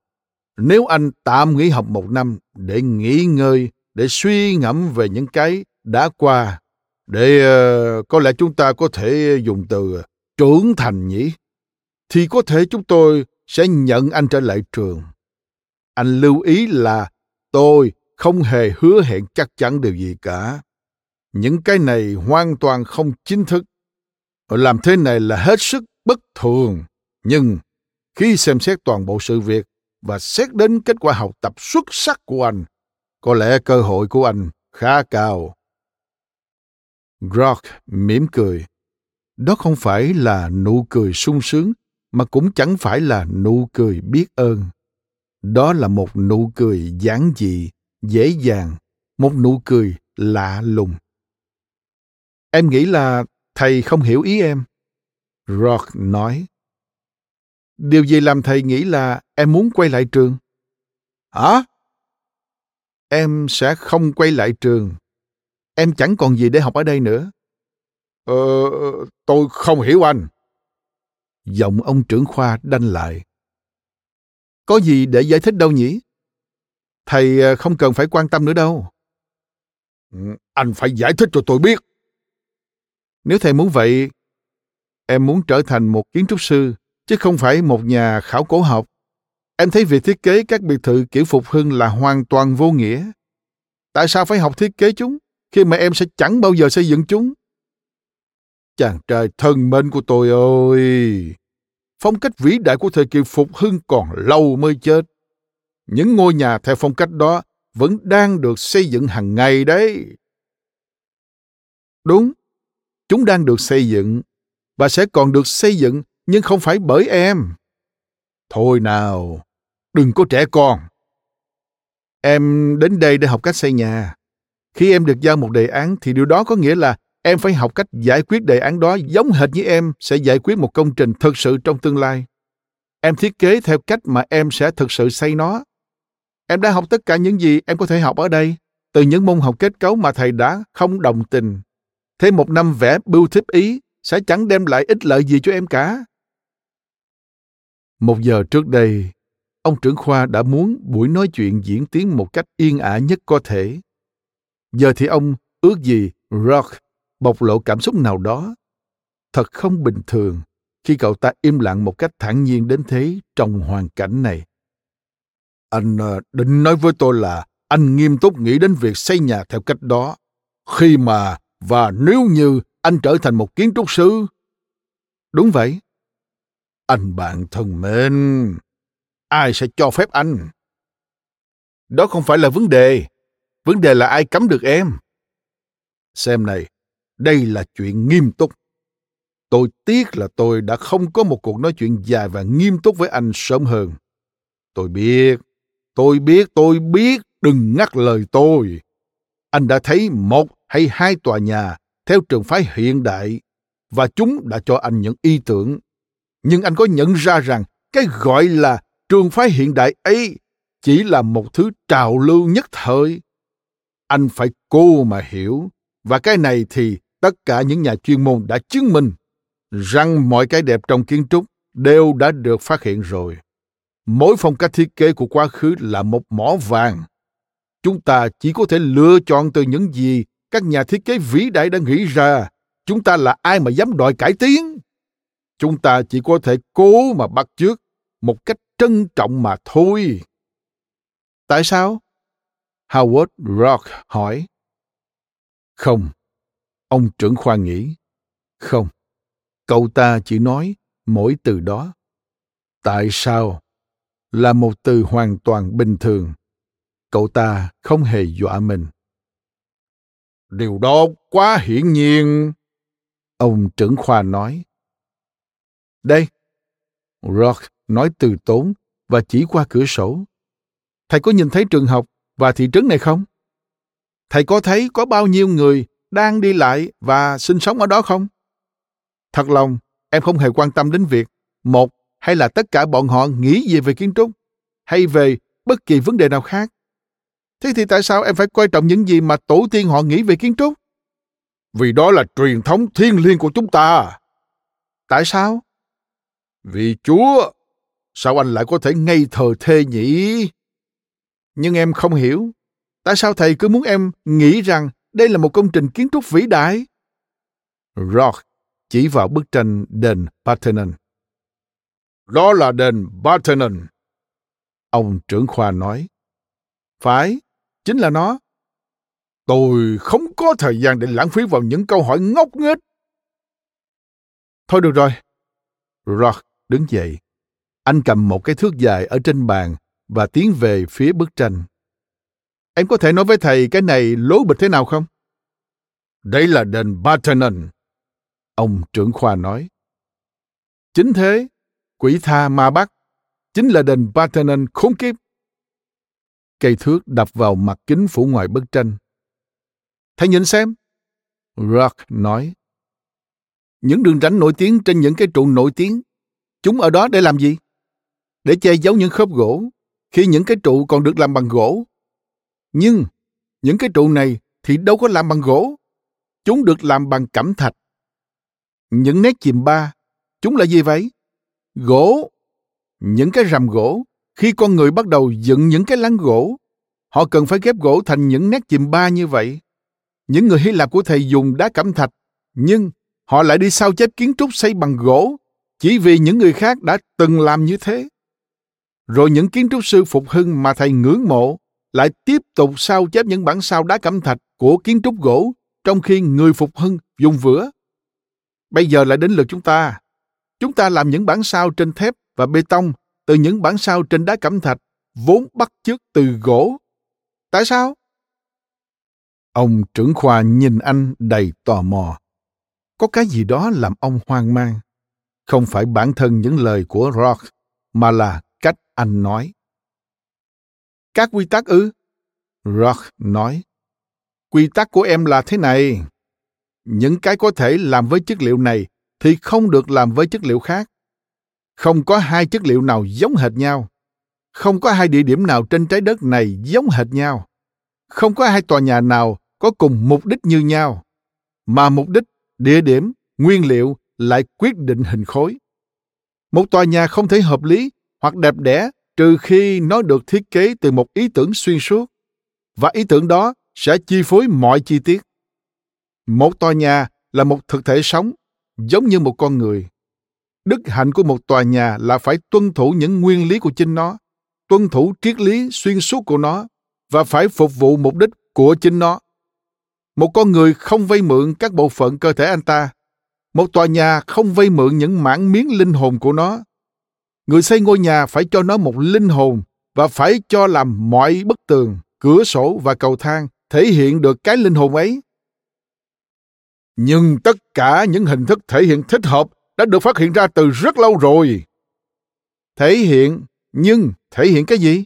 nếu anh tạm nghỉ học một năm để nghỉ ngơi, để suy ngẫm về những cái đã qua, để uh, có lẽ chúng ta có thể dùng từ ờ, trưởng thành nhỉ, thì có thể chúng tôi sẽ nhận anh trở lại trường. Anh lưu ý là tôi không hề hứa hẹn chắc chắn điều gì cả. Những cái này hoàn toàn không chính thức. Làm thế này là hết sức bất thường. Nhưng khi xem xét toàn bộ sự việc và xét đến kết quả học tập xuất sắc của anh, có lẽ cơ hội của anh khá cao. Grok mỉm cười. Đó không phải là nụ cười sung sướng, mà cũng chẳng phải là nụ cười biết ơn. Đó là một nụ cười giản dị, dễ dàng, một nụ cười lạ lùng. Em nghĩ là thầy không hiểu ý em. Rock nói. Điều gì làm thầy nghĩ là em muốn quay lại trường? Hả? Em sẽ không quay lại trường. Em chẳng còn gì để học ở đây nữa. Ờ, tôi không hiểu anh. Giọng ông trưởng khoa đanh lại. Có gì để giải thích đâu nhỉ? Thầy không cần phải quan tâm nữa đâu. Ừ, anh phải giải thích cho tôi biết. Nếu thầy muốn vậy, em muốn trở thành một kiến trúc sư, chứ không phải một nhà khảo cổ học. Em thấy việc thiết kế các biệt thự kiểu phục hưng là hoàn toàn vô nghĩa. Tại sao phải học thiết kế chúng, khi mà em sẽ chẳng bao giờ xây dựng chúng? Chàng trai thân mến của tôi ơi! Phong cách vĩ đại của thời kỳ phục hưng còn lâu mới chết. Những ngôi nhà theo phong cách đó vẫn đang được xây dựng hàng ngày đấy. Đúng, chúng đang được xây dựng và sẽ còn được xây dựng nhưng không phải bởi em. Thôi nào, đừng có trẻ con. Em đến đây để học cách xây nhà. Khi em được giao một đề án thì điều đó có nghĩa là em phải học cách giải quyết đề án đó giống hệt như em sẽ giải quyết một công trình thực sự trong tương lai. Em thiết kế theo cách mà em sẽ thực sự xây nó. Em đã học tất cả những gì em có thể học ở đây, từ những môn học kết cấu mà thầy đã không đồng tình. Thêm một năm vẽ bưu thiếp ý sẽ chẳng đem lại ích lợi gì cho em cả. Một giờ trước đây, ông trưởng khoa đã muốn buổi nói chuyện diễn tiến một cách yên ả nhất có thể. Giờ thì ông ước gì Rock bộc lộ cảm xúc nào đó. Thật không bình thường khi cậu ta im lặng một cách thản nhiên đến thế trong hoàn cảnh này. Anh ờ, định nói với tôi là anh nghiêm túc nghĩ đến việc xây nhà theo cách đó. Khi mà và nếu như anh trở thành một kiến trúc sư. Đúng vậy. Anh bạn thân mến, ai sẽ cho phép anh? Đó không phải là vấn đề. Vấn đề là ai cấm được em. Xem này, đây là chuyện nghiêm túc. Tôi tiếc là tôi đã không có một cuộc nói chuyện dài và nghiêm túc với anh sớm hơn. Tôi biết, tôi biết, tôi biết, đừng ngắt lời tôi. Anh đã thấy một hay hai tòa nhà theo trường phái hiện đại và chúng đã cho anh những ý tưởng. Nhưng anh có nhận ra rằng cái gọi là trường phái hiện đại ấy chỉ là một thứ trào lưu nhất thời. Anh phải cố mà hiểu, và cái này thì tất cả những nhà chuyên môn đã chứng minh rằng mọi cái đẹp trong kiến trúc đều đã được phát hiện rồi. Mỗi phong cách thiết kế của quá khứ là một mỏ vàng. Chúng ta chỉ có thể lựa chọn từ những gì các nhà thiết kế vĩ đại đã nghĩ ra. Chúng ta là ai mà dám đòi cải tiến? Chúng ta chỉ có thể cố mà bắt chước một cách trân trọng mà thôi. Tại sao? Howard Rock hỏi. Không, ông trưởng khoa nghĩ. Không, cậu ta chỉ nói mỗi từ đó. Tại sao? Là một từ hoàn toàn bình thường. Cậu ta không hề dọa mình. Điều đó quá hiển nhiên. Ông trưởng khoa nói. Đây, Rock nói từ tốn và chỉ qua cửa sổ. Thầy có nhìn thấy trường học và thị trấn này không? Thầy có thấy có bao nhiêu người đang đi lại và sinh sống ở đó không? Thật lòng, em không hề quan tâm đến việc một hay là tất cả bọn họ nghĩ gì về kiến trúc hay về bất kỳ vấn đề nào khác. Thế thì tại sao em phải quan trọng những gì mà tổ tiên họ nghĩ về kiến trúc? Vì đó là truyền thống thiêng liêng của chúng ta. Tại sao? Vì Chúa, sao anh lại có thể ngây thờ thê nhỉ? Nhưng em không hiểu, tại sao thầy cứ muốn em nghĩ rằng đây là một công trình kiến trúc vĩ đại? Rock chỉ vào bức tranh đền Parthenon. Đó là đền Parthenon. Ông trưởng khoa nói. Phải, chính là nó. Tôi không có thời gian để lãng phí vào những câu hỏi ngốc nghếch. Thôi được rồi. Rock đứng dậy. Anh cầm một cái thước dài ở trên bàn và tiến về phía bức tranh. Em có thể nói với thầy cái này lố bịch thế nào không? Đây là đền Parthenon. Ông trưởng khoa nói. Chính thế, quỷ tha ma bắt, chính là đền Parthenon khốn kiếp. Cây thước đập vào mặt kính phủ ngoài bức tranh. Thầy nhìn xem. Rock nói. Những đường rãnh nổi tiếng trên những cái trụ nổi tiếng, chúng ở đó để làm gì? Để che giấu những khớp gỗ, khi những cái trụ còn được làm bằng gỗ. Nhưng những cái trụ này thì đâu có làm bằng gỗ. Chúng được làm bằng cẩm thạch. Những nét chìm ba, chúng là gì vậy? Gỗ. Những cái rằm gỗ, khi con người bắt đầu dựng những cái lăng gỗ, họ cần phải ghép gỗ thành những nét chìm ba như vậy. Những người Hy Lạp của thầy dùng đá cẩm thạch, nhưng họ lại đi sao chép kiến trúc xây bằng gỗ chỉ vì những người khác đã từng làm như thế. Rồi những kiến trúc sư phục hưng mà thầy ngưỡng mộ lại tiếp tục sao chép những bản sao đá cẩm thạch của kiến trúc gỗ trong khi người phục hưng dùng vữa. Bây giờ lại đến lượt chúng ta. Chúng ta làm những bản sao trên thép và bê tông từ những bản sao trên đá cẩm thạch vốn bắt chước từ gỗ. Tại sao? Ông trưởng khoa nhìn anh đầy tò mò. Có cái gì đó làm ông hoang mang. Không phải bản thân những lời của Rock, mà là cách anh nói. Các quy tắc ư? Rock nói. Quy tắc của em là thế này. Những cái có thể làm với chất liệu này thì không được làm với chất liệu khác. Không có hai chất liệu nào giống hệt nhau. Không có hai địa điểm nào trên trái đất này giống hệt nhau. không có hai tòa nhà nào có cùng mục đích như nhau, mà mục đích, địa điểm, nguyên liệu lại quyết định hình khối. Một tòa nhà không thể hợp lý hoặc đẹp đẽ trừ khi nó được thiết kế từ một ý tưởng xuyên suốt và ý tưởng đó sẽ chi phối mọi chi tiết một tòa nhà là một thực thể sống giống như một con người đức hạnh của một tòa nhà là phải tuân thủ những nguyên lý của chính nó, tuân thủ triết lý xuyên suốt của nó và phải phục vụ mục đích của chính nó. Một con người không vay mượn các bộ phận cơ thể anh ta. Một tòa nhà không vay mượn những mảng miếng linh hồn của nó. Người xây ngôi nhà phải cho nó một linh hồn và phải cho làm mọi bức tường, cửa sổ và cầu thang thể hiện được cái linh hồn ấy. Nhưng tất cả những hình thức thể hiện thích hợp đã được phát hiện ra từ rất lâu rồi. Thể hiện, nhưng thể hiện cái gì?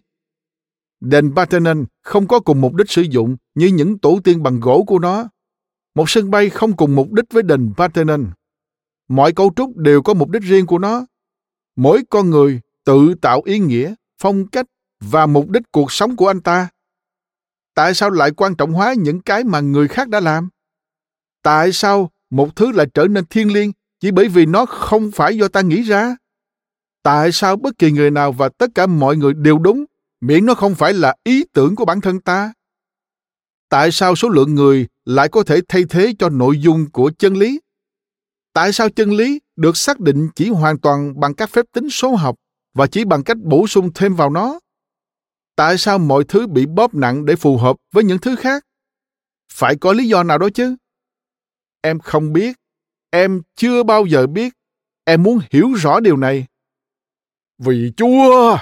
Đền Parthenon không có cùng mục đích sử dụng như những tổ tiên bằng gỗ của nó. Một sân bay không cùng mục đích với đền Parthenon. Mọi cấu trúc đều có mục đích riêng của nó. Mỗi con người tự tạo ý nghĩa, phong cách và mục đích cuộc sống của anh ta. Tại sao lại quan trọng hóa những cái mà người khác đã làm? Tại sao một thứ lại trở nên thiêng liêng chỉ bởi vì nó không phải do ta nghĩ ra. Tại sao bất kỳ người nào và tất cả mọi người đều đúng? Miễn nó không phải là ý tưởng của bản thân ta. Tại sao số lượng người lại có thể thay thế cho nội dung của chân lý? Tại sao chân lý được xác định chỉ hoàn toàn bằng các phép tính số học và chỉ bằng cách bổ sung thêm vào nó? Tại sao mọi thứ bị bóp nặng để phù hợp với những thứ khác? Phải có lý do nào đó chứ? Em không biết em chưa bao giờ biết em muốn hiểu rõ điều này. Vì chúa!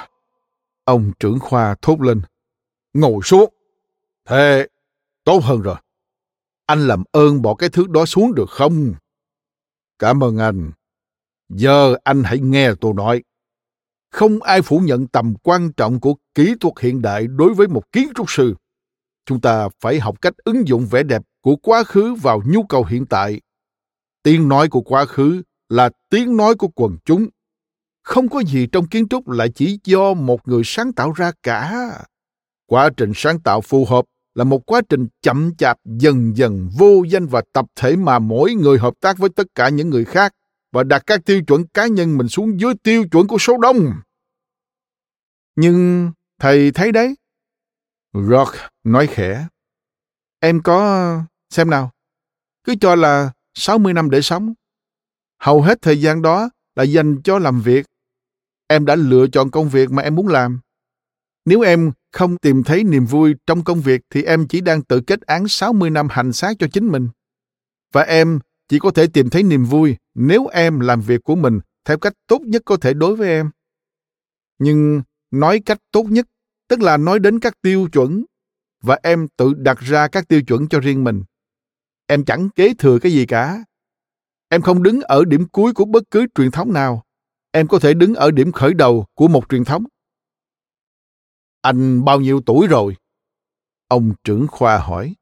Ông trưởng khoa thốt lên. Ngồi xuống. Thế, tốt hơn rồi. Anh làm ơn bỏ cái thứ đó xuống được không? Cảm ơn anh. Giờ anh hãy nghe tôi nói. Không ai phủ nhận tầm quan trọng của kỹ thuật hiện đại đối với một kiến trúc sư. Chúng ta phải học cách ứng dụng vẻ đẹp của quá khứ vào nhu cầu hiện tại tiếng nói của quá khứ là tiếng nói của quần chúng không có gì trong kiến trúc lại chỉ do một người sáng tạo ra cả quá trình sáng tạo phù hợp là một quá trình chậm chạp, dần dần, vô danh và tập thể mà mỗi người hợp tác với tất cả những người khác và đặt các tiêu chuẩn cá nhân mình xuống dưới tiêu chuẩn của số đông. Nhưng thầy thấy đấy. Rock nói khẽ. Em có... xem nào. Cứ cho là 60 năm để sống. Hầu hết thời gian đó là dành cho làm việc. Em đã lựa chọn công việc mà em muốn làm. Nếu em không tìm thấy niềm vui trong công việc thì em chỉ đang tự kết án 60 năm hành xác cho chính mình. Và em chỉ có thể tìm thấy niềm vui nếu em làm việc của mình theo cách tốt nhất có thể đối với em. Nhưng nói cách tốt nhất, tức là nói đến các tiêu chuẩn, và em tự đặt ra các tiêu chuẩn cho riêng mình. Em chẳng kế thừa cái gì cả. Em không đứng ở điểm cuối của bất cứ truyền thống nào. Em có thể đứng ở điểm khởi đầu của một truyền thống. Anh bao nhiêu tuổi rồi? Ông trưởng khoa hỏi.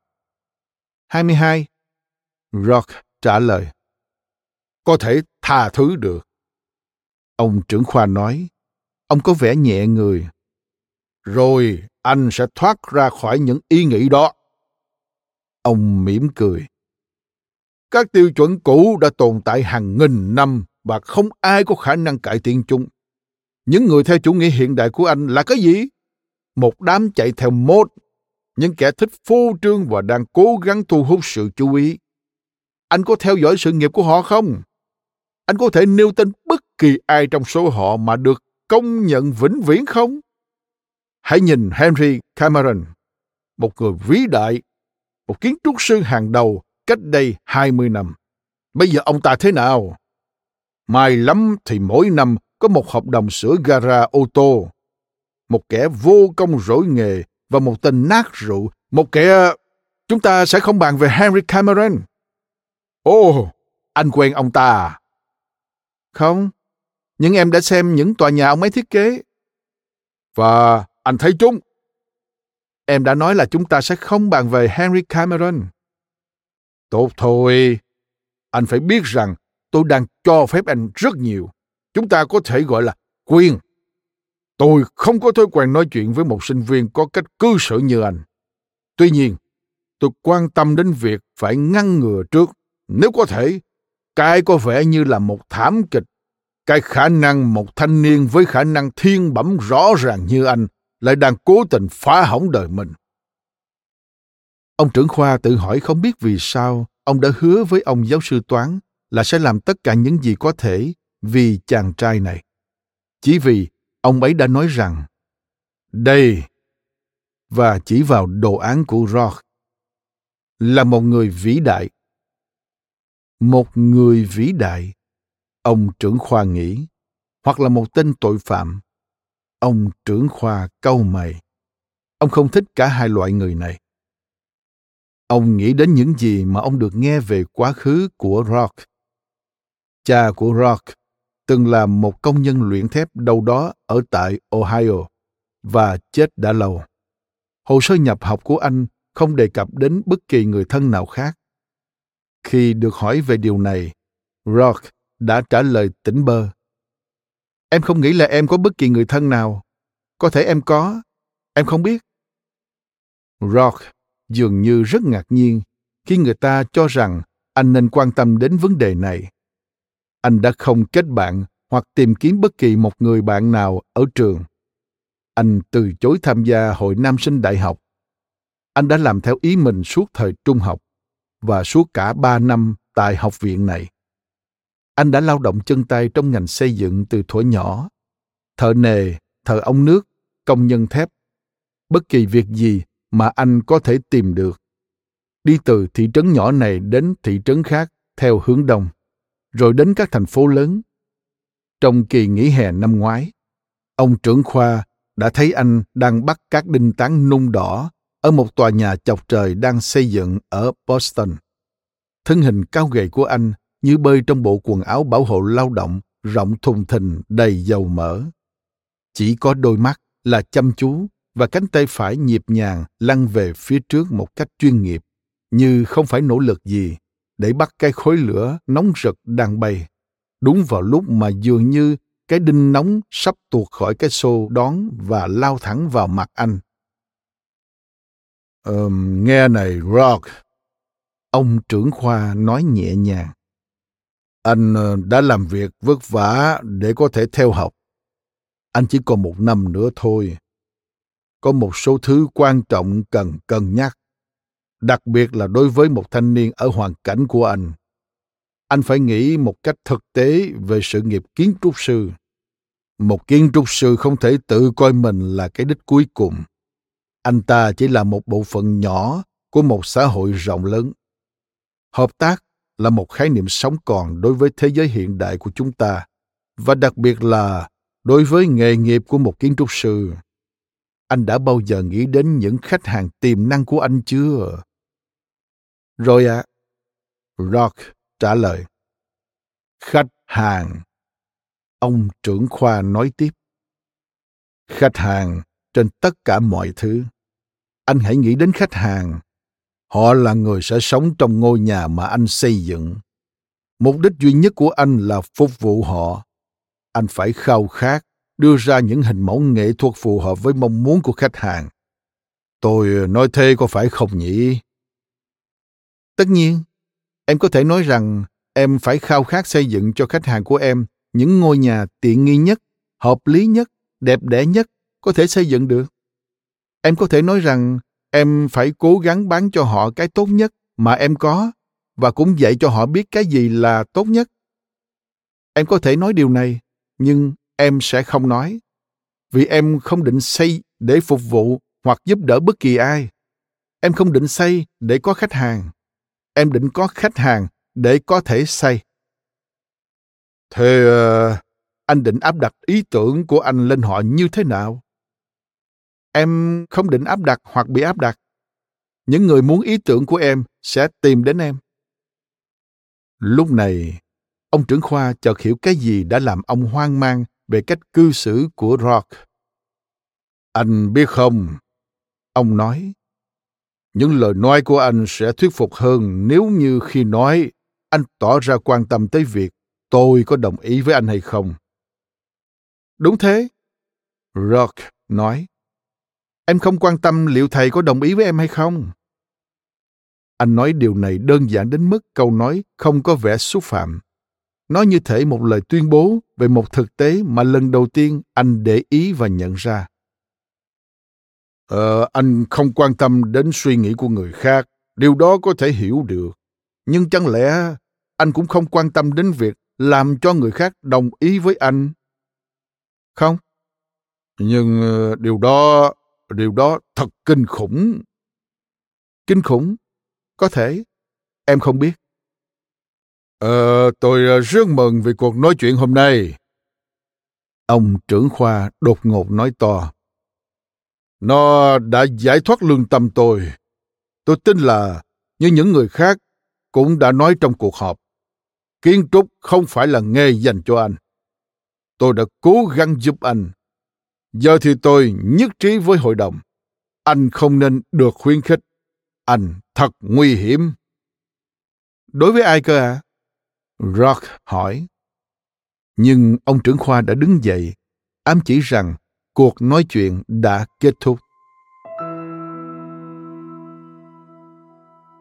22. Rock trả lời. Có thể tha thứ được. Ông trưởng khoa nói. Ông có vẻ nhẹ người. Rồi anh sẽ thoát ra khỏi những ý nghĩ đó. Ông mỉm cười. Các tiêu chuẩn cũ đã tồn tại hàng nghìn năm và không ai có khả năng cải thiện chúng. Những người theo chủ nghĩa hiện đại của anh là cái gì? một đám chạy theo mốt, những kẻ thích phô trương và đang cố gắng thu hút sự chú ý. Anh có theo dõi sự nghiệp của họ không? Anh có thể nêu tên bất kỳ ai trong số họ mà được công nhận vĩnh viễn không? Hãy nhìn Henry Cameron, một người vĩ đại, một kiến trúc sư hàng đầu cách đây 20 năm. Bây giờ ông ta thế nào? may lắm thì mỗi năm có một hợp đồng sửa gara ô tô một kẻ vô công rỗi nghề và một tên nát rượu, một kẻ... Chúng ta sẽ không bàn về Henry Cameron. Ồ, oh, anh quen ông ta à? Không, nhưng em đã xem những tòa nhà ông ấy thiết kế. Và anh thấy chúng. Em đã nói là chúng ta sẽ không bàn về Henry Cameron. Tốt thôi, anh phải biết rằng tôi đang cho phép anh rất nhiều. Chúng ta có thể gọi là quyền Tôi không có thói quen nói chuyện với một sinh viên có cách cư xử như anh. Tuy nhiên, tôi quan tâm đến việc phải ngăn ngừa trước, nếu có thể, cái có vẻ như là một thảm kịch. Cái khả năng một thanh niên với khả năng thiên bẩm rõ ràng như anh lại đang cố tình phá hỏng đời mình. Ông trưởng khoa tự hỏi không biết vì sao ông đã hứa với ông giáo sư toán là sẽ làm tất cả những gì có thể vì chàng trai này. Chỉ vì ông ấy đã nói rằng đây và chỉ vào đồ án của Roth là một người vĩ đại. Một người vĩ đại, ông trưởng khoa nghĩ, hoặc là một tên tội phạm. Ông trưởng khoa câu mày. Ông không thích cả hai loại người này. Ông nghĩ đến những gì mà ông được nghe về quá khứ của Rock. Cha của Rock từng là một công nhân luyện thép đâu đó ở tại Ohio và chết đã lâu. Hồ sơ nhập học của anh không đề cập đến bất kỳ người thân nào khác. Khi được hỏi về điều này, Rock đã trả lời tỉnh bơ. Em không nghĩ là em có bất kỳ người thân nào. Có thể em có, em không biết. Rock dường như rất ngạc nhiên khi người ta cho rằng anh nên quan tâm đến vấn đề này. Anh đã không kết bạn hoặc tìm kiếm bất kỳ một người bạn nào ở trường. Anh từ chối tham gia hội nam sinh đại học. Anh đã làm theo ý mình suốt thời trung học và suốt cả ba năm tại học viện này. Anh đã lao động chân tay trong ngành xây dựng từ thuở nhỏ. Thợ nề, thợ ống nước, công nhân thép. Bất kỳ việc gì mà anh có thể tìm được. Đi từ thị trấn nhỏ này đến thị trấn khác theo hướng đông, rồi đến các thành phố lớn. Trong kỳ nghỉ hè năm ngoái, ông trưởng khoa đã thấy anh đang bắt các đinh tán nung đỏ ở một tòa nhà chọc trời đang xây dựng ở Boston. Thân hình cao gầy của anh như bơi trong bộ quần áo bảo hộ lao động rộng thùng thình đầy dầu mỡ. Chỉ có đôi mắt là chăm chú và cánh tay phải nhịp nhàng lăn về phía trước một cách chuyên nghiệp, như không phải nỗ lực gì để bắt cái khối lửa nóng rực đang bay. Đúng vào lúc mà dường như cái đinh nóng sắp tuột khỏi cái xô đón và lao thẳng vào mặt anh. Um, nghe này, Rock. Ông trưởng khoa nói nhẹ nhàng. Anh ờ, đã làm việc vất vả để có thể theo học. Anh chỉ còn một năm nữa thôi có một số thứ quan trọng cần cân nhắc, đặc biệt là đối với một thanh niên ở hoàn cảnh của anh. Anh phải nghĩ một cách thực tế về sự nghiệp kiến trúc sư. Một kiến trúc sư không thể tự coi mình là cái đích cuối cùng. Anh ta chỉ là một bộ phận nhỏ của một xã hội rộng lớn. Hợp tác là một khái niệm sống còn đối với thế giới hiện đại của chúng ta, và đặc biệt là đối với nghề nghiệp của một kiến trúc sư anh đã bao giờ nghĩ đến những khách hàng tiềm năng của anh chưa? Rồi ạ. À. rock trả lời. Khách hàng. Ông trưởng khoa nói tiếp. Khách hàng trên tất cả mọi thứ. Anh hãy nghĩ đến khách hàng. Họ là người sẽ sống trong ngôi nhà mà anh xây dựng. Mục đích duy nhất của anh là phục vụ họ. Anh phải khao khát đưa ra những hình mẫu nghệ thuật phù hợp với mong muốn của khách hàng. Tôi ờ, nói thế có phải không nhỉ? Tất nhiên, em có thể nói rằng em phải khao khát xây dựng cho khách hàng của em những ngôi nhà tiện nghi nhất, hợp lý nhất, đẹp đẽ nhất có thể xây dựng được. Em có thể nói rằng em phải cố gắng bán cho họ cái tốt nhất mà em có và cũng dạy cho họ biết cái gì là tốt nhất. Em có thể nói điều này, nhưng em sẽ không nói vì em không định xây để phục vụ hoặc giúp đỡ bất kỳ ai. Em không định xây để có khách hàng. Em định có khách hàng để có thể xây. Thế uh, anh định áp đặt ý tưởng của anh lên họ như thế nào? Em không định áp đặt hoặc bị áp đặt. Những người muốn ý tưởng của em sẽ tìm đến em. Lúc này ông trưởng khoa chợt hiểu cái gì đã làm ông hoang mang về cách cư xử của Rock. Anh biết không, ông nói, những lời nói của anh sẽ thuyết phục hơn nếu như khi nói anh tỏ ra quan tâm tới việc tôi có đồng ý với anh hay không. Đúng thế, Rock nói. Em không quan tâm liệu thầy có đồng ý với em hay không. Anh nói điều này đơn giản đến mức câu nói không có vẻ xúc phạm. Nó như thể một lời tuyên bố về một thực tế mà lần đầu tiên anh để ý và nhận ra. Ờ, anh không quan tâm đến suy nghĩ của người khác. Điều đó có thể hiểu được. Nhưng chẳng lẽ anh cũng không quan tâm đến việc làm cho người khác đồng ý với anh? Không. Nhưng ờ, điều đó, điều đó thật kinh khủng. Kinh khủng? Có thể. Em không biết. Ờ, tôi ờ, rất mừng vì cuộc nói chuyện hôm nay. Ông trưởng khoa đột ngột nói to. Nó đã giải thoát lương tâm tôi. Tôi tin là như những người khác cũng đã nói trong cuộc họp. Kiến trúc không phải là nghề dành cho anh. Tôi đã cố gắng giúp anh. Giờ thì tôi nhất trí với hội đồng. Anh không nên được khuyến khích. Anh thật nguy hiểm. Đối với ai cơ ạ? À? Rock hỏi. Nhưng ông trưởng khoa đã đứng dậy, ám chỉ rằng cuộc nói chuyện đã kết thúc.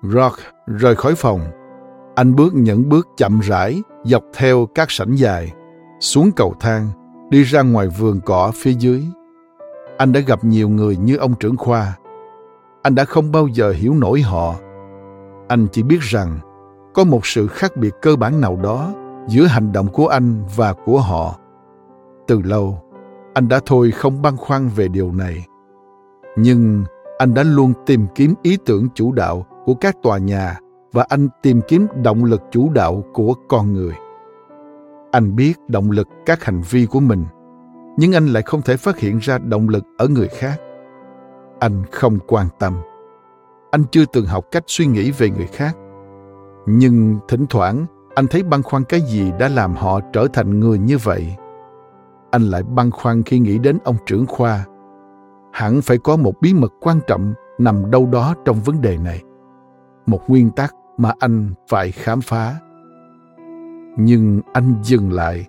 Rock rời khỏi phòng. Anh bước những bước chậm rãi dọc theo các sảnh dài, xuống cầu thang, đi ra ngoài vườn cỏ phía dưới. Anh đã gặp nhiều người như ông trưởng khoa. Anh đã không bao giờ hiểu nổi họ. Anh chỉ biết rằng có một sự khác biệt cơ bản nào đó giữa hành động của anh và của họ. Từ lâu, anh đã thôi không băn khoăn về điều này. Nhưng anh đã luôn tìm kiếm ý tưởng chủ đạo của các tòa nhà và anh tìm kiếm động lực chủ đạo của con người. Anh biết động lực các hành vi của mình, nhưng anh lại không thể phát hiện ra động lực ở người khác. Anh không quan tâm. Anh chưa từng học cách suy nghĩ về người khác nhưng thỉnh thoảng, anh thấy băn khoăn cái gì đã làm họ trở thành người như vậy? Anh lại băn khoăn khi nghĩ đến ông trưởng khoa. Hẳn phải có một bí mật quan trọng nằm đâu đó trong vấn đề này. Một nguyên tắc mà anh phải khám phá. Nhưng anh dừng lại.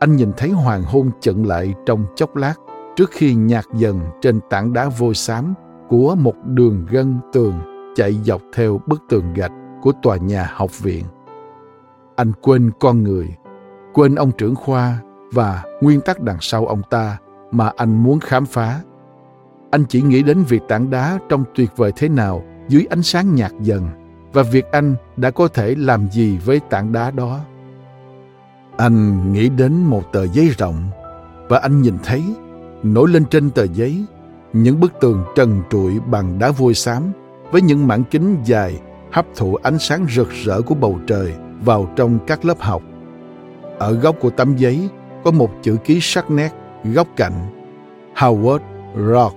Anh nhìn thấy hoàng hôn chận lại trong chốc lát trước khi nhạt dần trên tảng đá vôi xám của một đường gân tường chạy dọc theo bức tường gạch của tòa nhà học viện. Anh quên con người, quên ông trưởng khoa và nguyên tắc đằng sau ông ta mà anh muốn khám phá. Anh chỉ nghĩ đến việc tảng đá trông tuyệt vời thế nào dưới ánh sáng nhạt dần và việc anh đã có thể làm gì với tảng đá đó. Anh nghĩ đến một tờ giấy rộng và anh nhìn thấy nổi lên trên tờ giấy những bức tường trần trụi bằng đá vôi xám với những mảng kính dài hấp thụ ánh sáng rực rỡ của bầu trời vào trong các lớp học. Ở góc của tấm giấy có một chữ ký sắc nét góc cạnh, Howard Rock